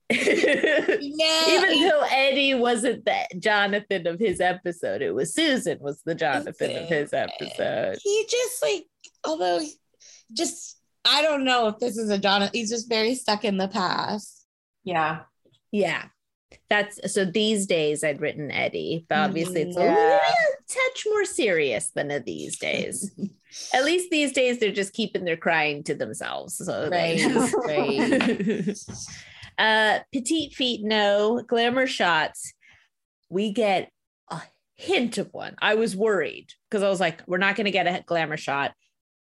Even yeah. though Eddie wasn't the Jonathan of his episode, it was Susan was the Jonathan of his episode. he just like, although just I don't know if this is a Jonathan. He's just very stuck in the past. Yeah. Yeah. That's so these days I'd written Eddie, but mm-hmm. obviously it's a little touch more serious than a these days. At least these days they're just keeping their crying to themselves. So Right, right. uh petite feet, no glamour shots. We get a hint of one. I was worried because I was like, we're not gonna get a glamour shot.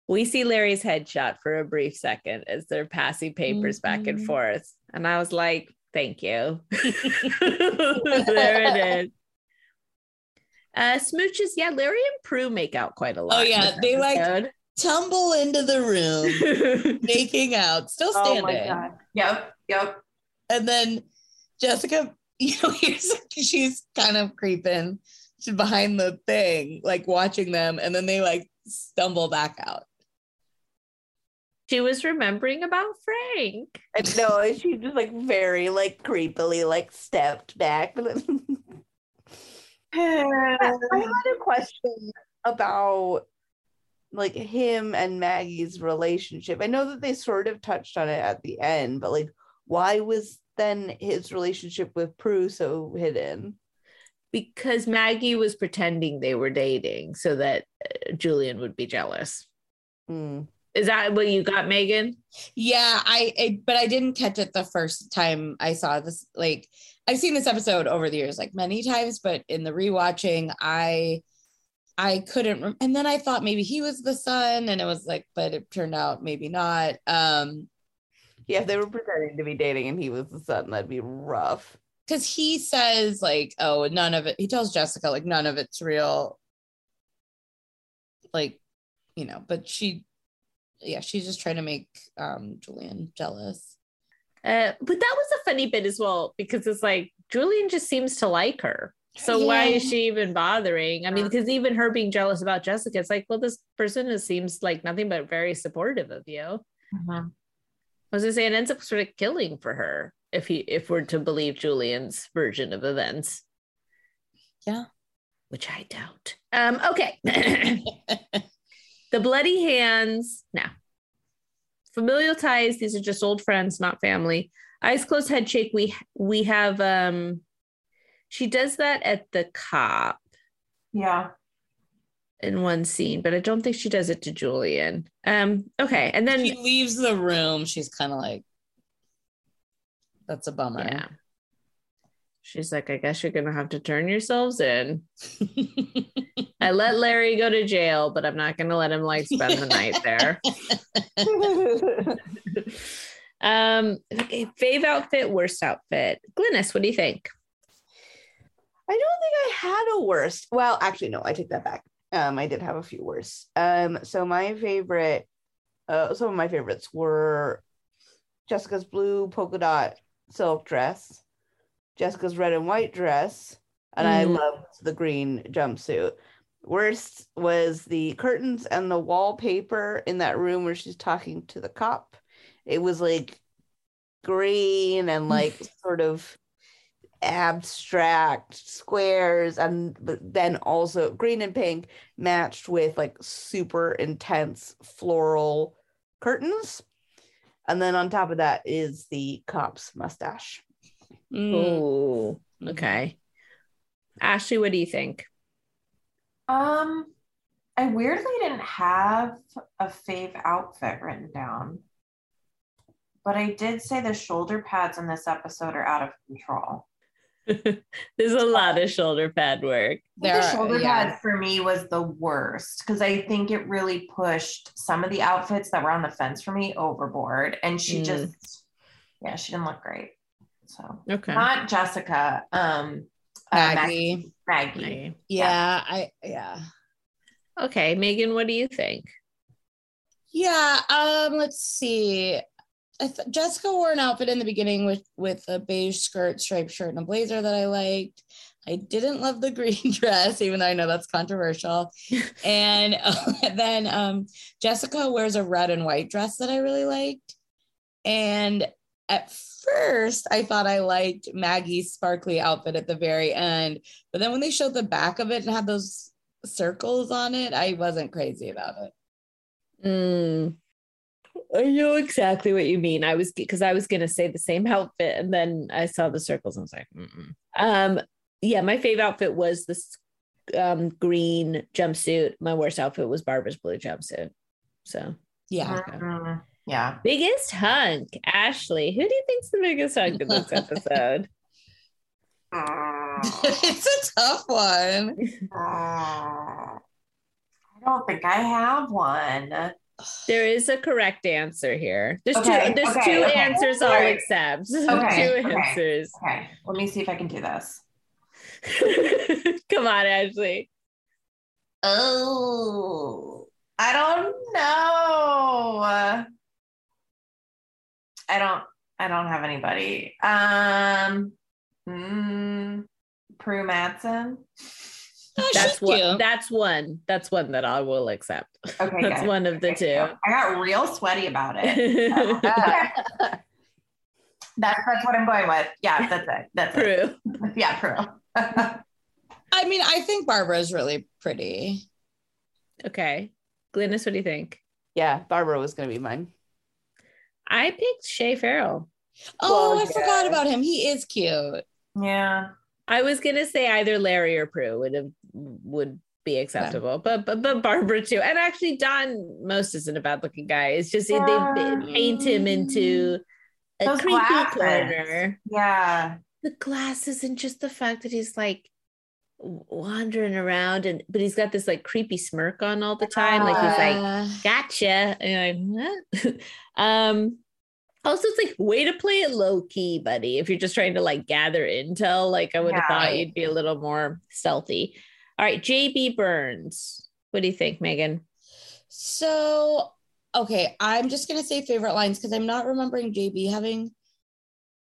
We see Larry's headshot for a brief second as they're passing papers back and Mhm. forth. And I was like, thank you. there it is. Uh, smooches, yeah, Larry and Pru make out quite a lot. Oh, yeah, this they, like, episode. Tumble into the room, making out, still Oh standing. my god. Yep. Yep. And then Jessica, you know, here's she's kind of creeping she's behind the thing, like watching them, and then they like stumble back out. she was remembering about Frank. I know and she just like very like creepily like stepped back. I had a question about like him and Maggie's relationship. I know that they sort of touched on it at the end, but like why was then his relationship with Pru so hidden? Because Maggie was pretending they were dating so that uh, Julian would be jealous. Hmm. Is that what you got, Megan? Yeah, I, I but I didn't catch it the first time I saw this. Like I've seen this episode over the years, like many times, but in the rewatching, I I couldn't rem- and then I thought maybe he was the son, and it was like, but it turned out maybe not. Um, Yeah, if they were pretending to be dating and he was the son, that'd be rough. because he says like oh none of it he tells jessica like none of it's real like you know but she yeah she's just trying to make um julian jealous Uh, but that was a funny bit as well because it's like Julian just seems to like her. So why is she even bothering? I mean, because even her being jealous about Jessica, it's like, well, this person is, seems like nothing but very supportive of you. Mhm. I was gonna say it ends up sort of killing for her if he if we're to believe Julian's version of events. Yeah. Which I doubt. Um, okay. the bloody hands. Now. Familial ties, these are just old friends, not family. Eyes closed, head shake. We we have um she does that at the cop Yeah. In one scene, but I don't think she does it to Julian. Um, okay, and then she leaves the room she's kind of like that's a bummer Yeah. She's like, I guess you're gonna have to turn yourselves in. I let Larry go to jail, but I'm not gonna let him like spend the night there. um, okay, fave outfit, worst outfit. Glynis, what do you think? I don't think I had a worst. Well, actually, no, I take that back. Um, I did have a few worse. Um, so my favorite, uh, some of my favorites were Jessica's blue polka dot silk dress, Jessica's red and white dress, and I Mm. loved the green jumpsuit. Worst was the curtains and the wallpaper in that room where she's talking to the cop. It was like green and like sort of abstract squares and then also green and pink matched with like super intense floral curtains and then on top of that is the cop's mustache Mm. Oh, okay. Ashley, what do you think? Um, I weirdly didn't have a fave outfit written down, but I did say the shoulder pads in this episode are out of control. There's a lot of shoulder pad work. There the are- shoulder yeah. pad for me was the worst because I think it really pushed some of the outfits that were on the fence for me overboard, and she Mm. just, yeah, she didn't look great. So Okay. not Jessica, um, uh, Maggie. Maggie. Maggie. Yeah, I yeah. Okay, Megan, what do you think? Yeah, um, let's see. I th- Jessica wore an outfit in the beginning with with a beige skirt, striped shirt, and a blazer that I liked. I didn't love the green dress, even though I know that's controversial. and then um, Jessica wears a red and white dress that I really liked. And at first, I thought I liked Maggie's sparkly outfit at the very end, but then when they showed the back of it and had those circles on it, I wasn't crazy about it. Mm, I know exactly what you mean. I was because I was gonna say the same outfit, and then I saw the circles and I was like, Mm-mm. um, yeah, my fave outfit was this um green jumpsuit. My worst outfit was Barbara's blue jumpsuit. So Yeah. Mhm. Yeah. biggest hunk, Ashley. Who do you think's the biggest hunk in this episode? it's a tough one. I don't think I have one. There is a correct answer here. There's Okay, two. There's okay, two okay. answers Alright. accept. Okay, two answers. Okay, let me see if I can do this. Come on, Ashley. Oh, I don't know. I don't. I don't have anybody. Um, mm, Pru Mattson. Oh, That's she's one. cute. That's one. That's one that I will accept. Okay, That's good. one of the Okay, two. I got real sweaty about it. That's that's what I'm going with. Yeah, that's it. That's it. True. Yeah, Pru. I mean, I think Barbara's really pretty. Okay. Glynis, what do you think? Yeah, Barbara was gonna be mine. I picked Shea Farrell. Oh, Well, I forgot about him. He is cute. yeah. I was gonna say either Larry or Pru would have would be acceptable, but but but Barbara too. And actually, Don Most isn't a bad looking guy. It's just they, Yeah. they paint him into a Those creepy glasses. corner. Yeah. The glasses and just the fact that he's like wandering around and but he's got this like creepy smirk on all the time. Like he's like, Uh, gotcha. And you're like, what? um, also, it's like way to play it low key, buddy. If you're just trying to like gather intel, like I would have Yeah. thought you'd be a little more stealthy. All right, JB Burns. What do you think, Megan? so, okay, I'm just gonna say favorite lines because I'm not remembering JB having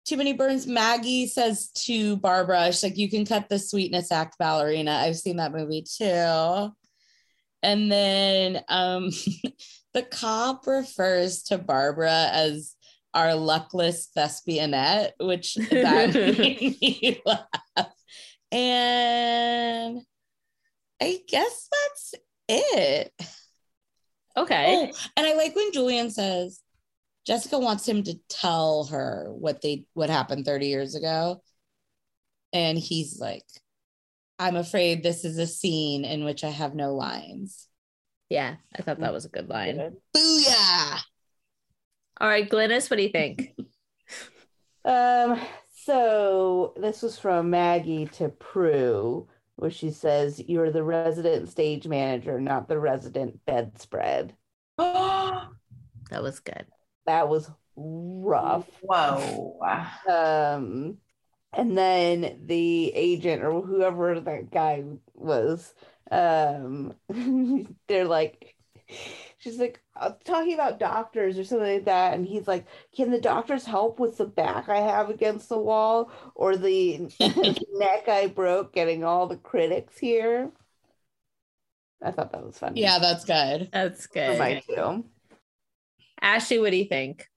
too many burns. Maggie says to Barbara, she's like, "You can cut the sweetness act, ballerina." I've seen that movie too. And then um, the cop refers to Barbara as our luckless thespianette, which that made me laugh. And I guess that's it. Okay. Oh, and I like when Julian says Jessica wants him to tell her what they what happened 30 years ago. And he's like, I'm afraid this is a scene in which I have no lines. Yeah, I thought that was a good line. Booyah! All right, Glynis, what do you think? Um, so this was from Maggie to Pru, where she says, You're the resident stage manager, not the resident bedspread. That was good. That was rough. Whoa. Um, and then the agent or whoever that guy was, um, they're like, she's like uh, talking about doctors or something like that, and he's like, "Can the doctors help with the back I have against the wall or the neck I broke getting all the critics here?" I thought that was funny. Yeah, that's good. That's good. my too. Ashley, what do you think?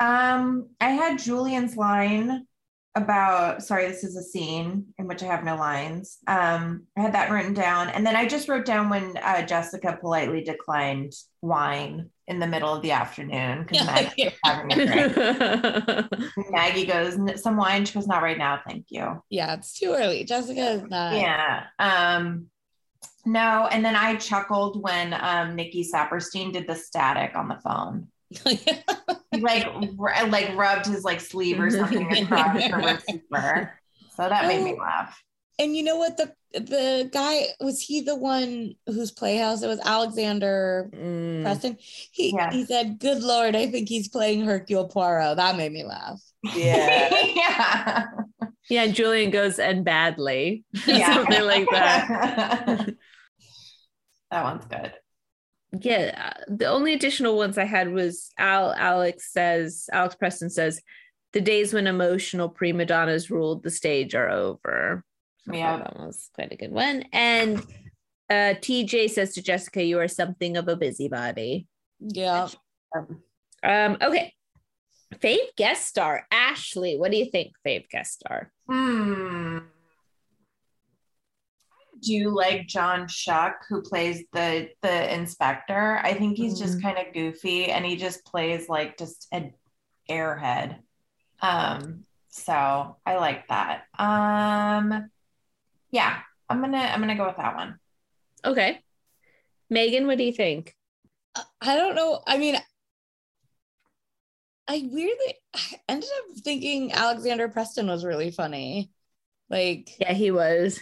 Um, I had Julian's line about sorry, this is a scene in which I have no lines. Um, I had that written down, and then I just wrote down when uh, Jessica politely declined wine in the middle of the afternoon because Maggie was having a drink. And Maggie goes, "Some wine." She goes, "Not right now, thank you." Yeah, it's too early. Jessica is not. Yeah. Um, No, and then I chuckled when um, Nicky Saperstein did the static on the phone. He like r- like rubbed his like sleeve or something across her receiver. So that made me Oh. laugh. and you know what? The the guy was he the one whose playhouse? It was Alexander Mm. Preston. He Yeah. he said, "Good lord, I think he's playing Hercule Poirot." That made me laugh. Yeah. yeah. Yeah, Julian goes and badly. Yeah. Something like that. that one's good. Yeah, the only additional ones I had was Al Alex says Alex Preston says the days when emotional prima donnas ruled the stage are over. So Yeah. that was quite a good one. And uh TJ says to Jessica, you are something of a busybody. Yeah. Um, okay. Fave guest star, Ashley. What do you think, Fave guest star? Hmm. Do you like John Schuck, who plays the the inspector? I think he's just Mhm. kind of goofy, and he just plays like just an airhead. Um, so I like that. Um, yeah, I'm gonna I'm gonna go with that one. Okay. Megan, what do you think? I don't know. I mean, I weirdly I ended up thinking Alexander Preston was really funny. Like, Yeah, he was.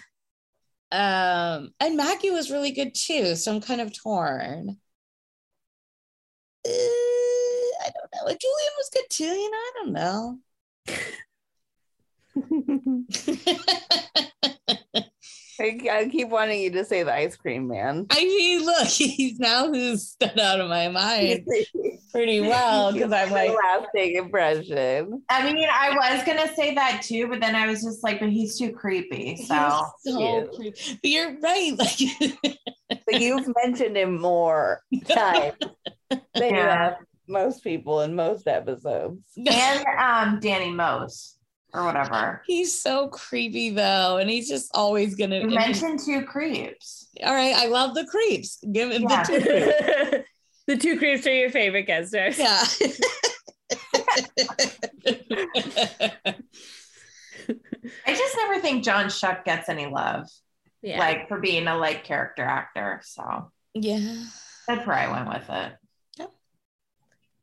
Um, and Maggie was really good too. So I'm kind of torn. Uh, I don't know. Julian was good too, you know. I don't know. I, I keep wanting you to say the ice cream man. I mean, look, he's now who's stood out of my mind pretty well because I'm like, lasting impression. I mean, I was gonna say that too, but then I was just like, but he's too creepy. So was so creepy. But you're right. Like, But you've mentioned him more times than you Yeah. have most people in most episodes. and um Danny Mose or whatever. he's so creepy though, and he's just always gonna. You mentioned two creeps. All right, I love the creeps. Give him Yeah. the two creeps. the two creeps are your favorite guest stars. Yeah. I just never think John Schuck gets any love, Yeah. like for being a light character actor. So yeah. that's where I went with it.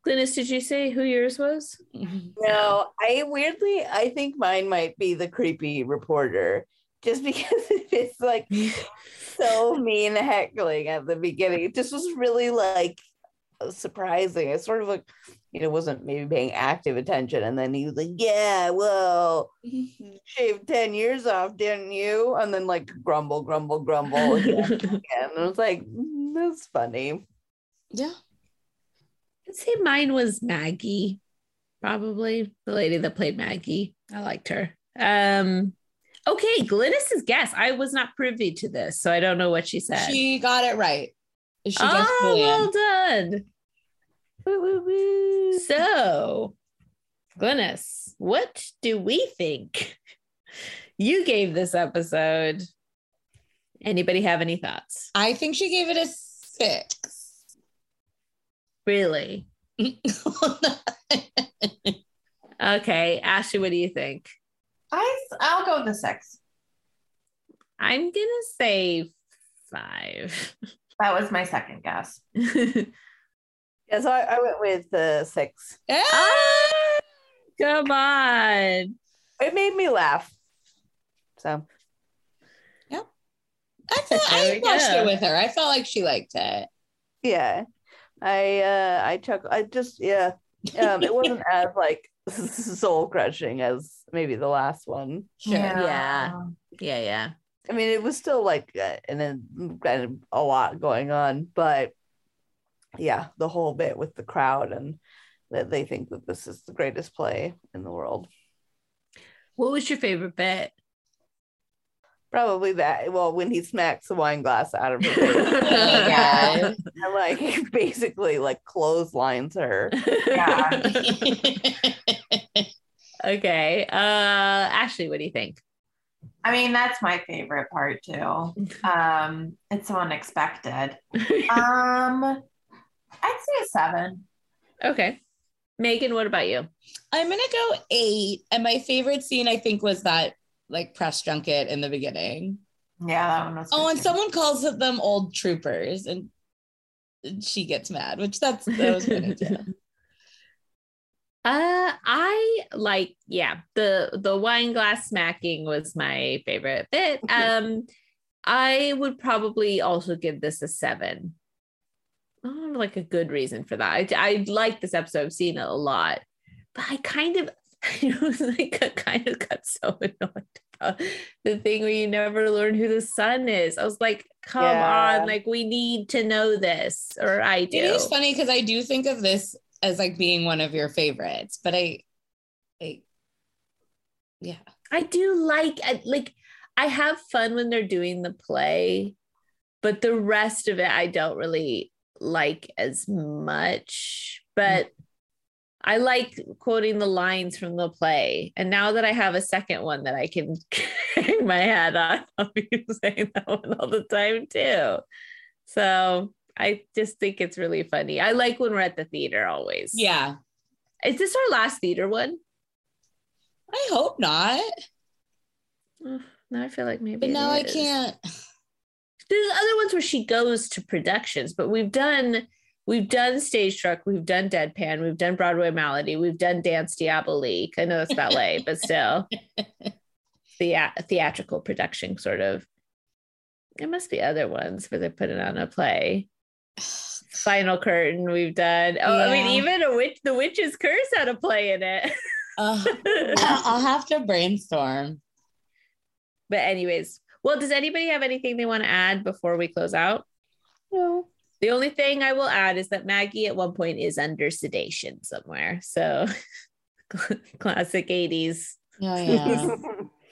Glynis, did you say who yours was? No, I weirdly, I think mine might be the creepy reporter, just because it's like so mean heckling at the beginning. It just was really like surprising. It's sort of like, you know, wasn't maybe paying active attention. And then he was like, Yeah, well, you shaved 10 years off, didn't you? And then like grumble, grumble, grumble again. again. And I was like, "Mm, That's funny. Yeah. I'd say mine was Maggie, probably the lady that played Maggie. I liked her. Um, okay, Glynis's guess. I was not privy to this, so I don't know what she said. She got it right. She oh, well done. Woo, woo, woo. So, Glynis, what do we think you gave this episode? Anybody have any thoughts? I think she gave it a six. Really? Okay, Ashley, what do you think? I I'll go with the six. I'm gonna say five. That was my second guess. Yeah, so I, I went with the six. Yeah. Ah, come on. It made me laugh. So yeah, I, felt, I watched go. it with her. I felt like she liked it. yeah. I uh I chuck I just yeah. Um it wasn't as like soul crushing as maybe the last one. Sure. Yeah. Yeah, yeah. I mean it was still like uh, and then kind of a lot going on, but yeah, the whole bit with the crowd and that they think that this is the greatest play in the world. What was your favorite bit? Probably that. Well, when he smacks the wine glass out of her face, God. and like basically like clotheslines her. Yeah. okay. Uh Ashley, what do you think? I mean, that's my favorite part too. Um, it's so unexpected. Um, I'd say a seven. okay. Megan, what about you? I'm gonna go eight. And my favorite scene, I think, was that like press junket in the beginning. Yeah, that one was. Oh, and too. someone calls them old troopers, and she gets mad, which that's that was funny too. Uh, I like yeah the the wine glass smacking was my favorite bit. Um, I would probably also give this a seven. I don't have like a good reason for that. I I like this episode. I've seen it a lot, but I kind of it was like I kind of got so annoyed about the thing where you never learn who the son is. I was like, come Yeah. on, like we need to know this, or I do. It is funny because I do think of this as like being one of your favorites, but I, I, yeah, I do like I, like I have fun when they're doing the play, but the rest of it I don't really like as much. But mm. I like quoting the lines from the play. And now that I have a second one that I can hang my hat on, I'll be saying that one all the time too. So I just think it's really funny. I like when we're at the theater always. yeah. Is this our last theater one? I hope not, Oh, now I feel like maybe. but now I can't. there's other ones where she goes to productions, but we've done we've done Stage Struck, we've done deadpan, we've done Broadway Malady, we've done Dance Diabolique. I know that's ballet, but still the theatrical production sort of. There must be other ones where they put it on a play. Final curtain we've done. Oh, I mean, even a witch, the witch's curse had a play in it. Uh, I'll have to brainstorm. but anyways, well, does anybody have anything they want to add before we close out? No. The only thing I will add is that Maggie at one point is under sedation somewhere. So classic 80s Oh yeah.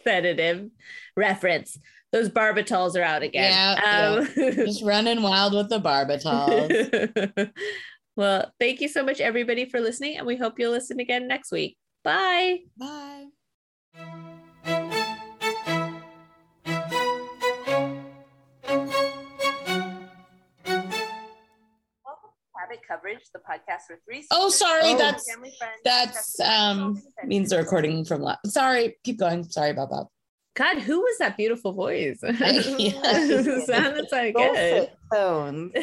sedative reference. Those barbitals are out again. Yeah, Um, Just running wild with the barbitals. well, thank you so much, everybody, for listening. And we hope you'll listen again next week. Bye. Bye. Cabot Coverage, the podcast for three. Oh, sorry, Oh. that's that's um means the recording from last. Sorry, keep going. Sorry about that. God, who was that beautiful voice? Yeah. Sounded so good. tones.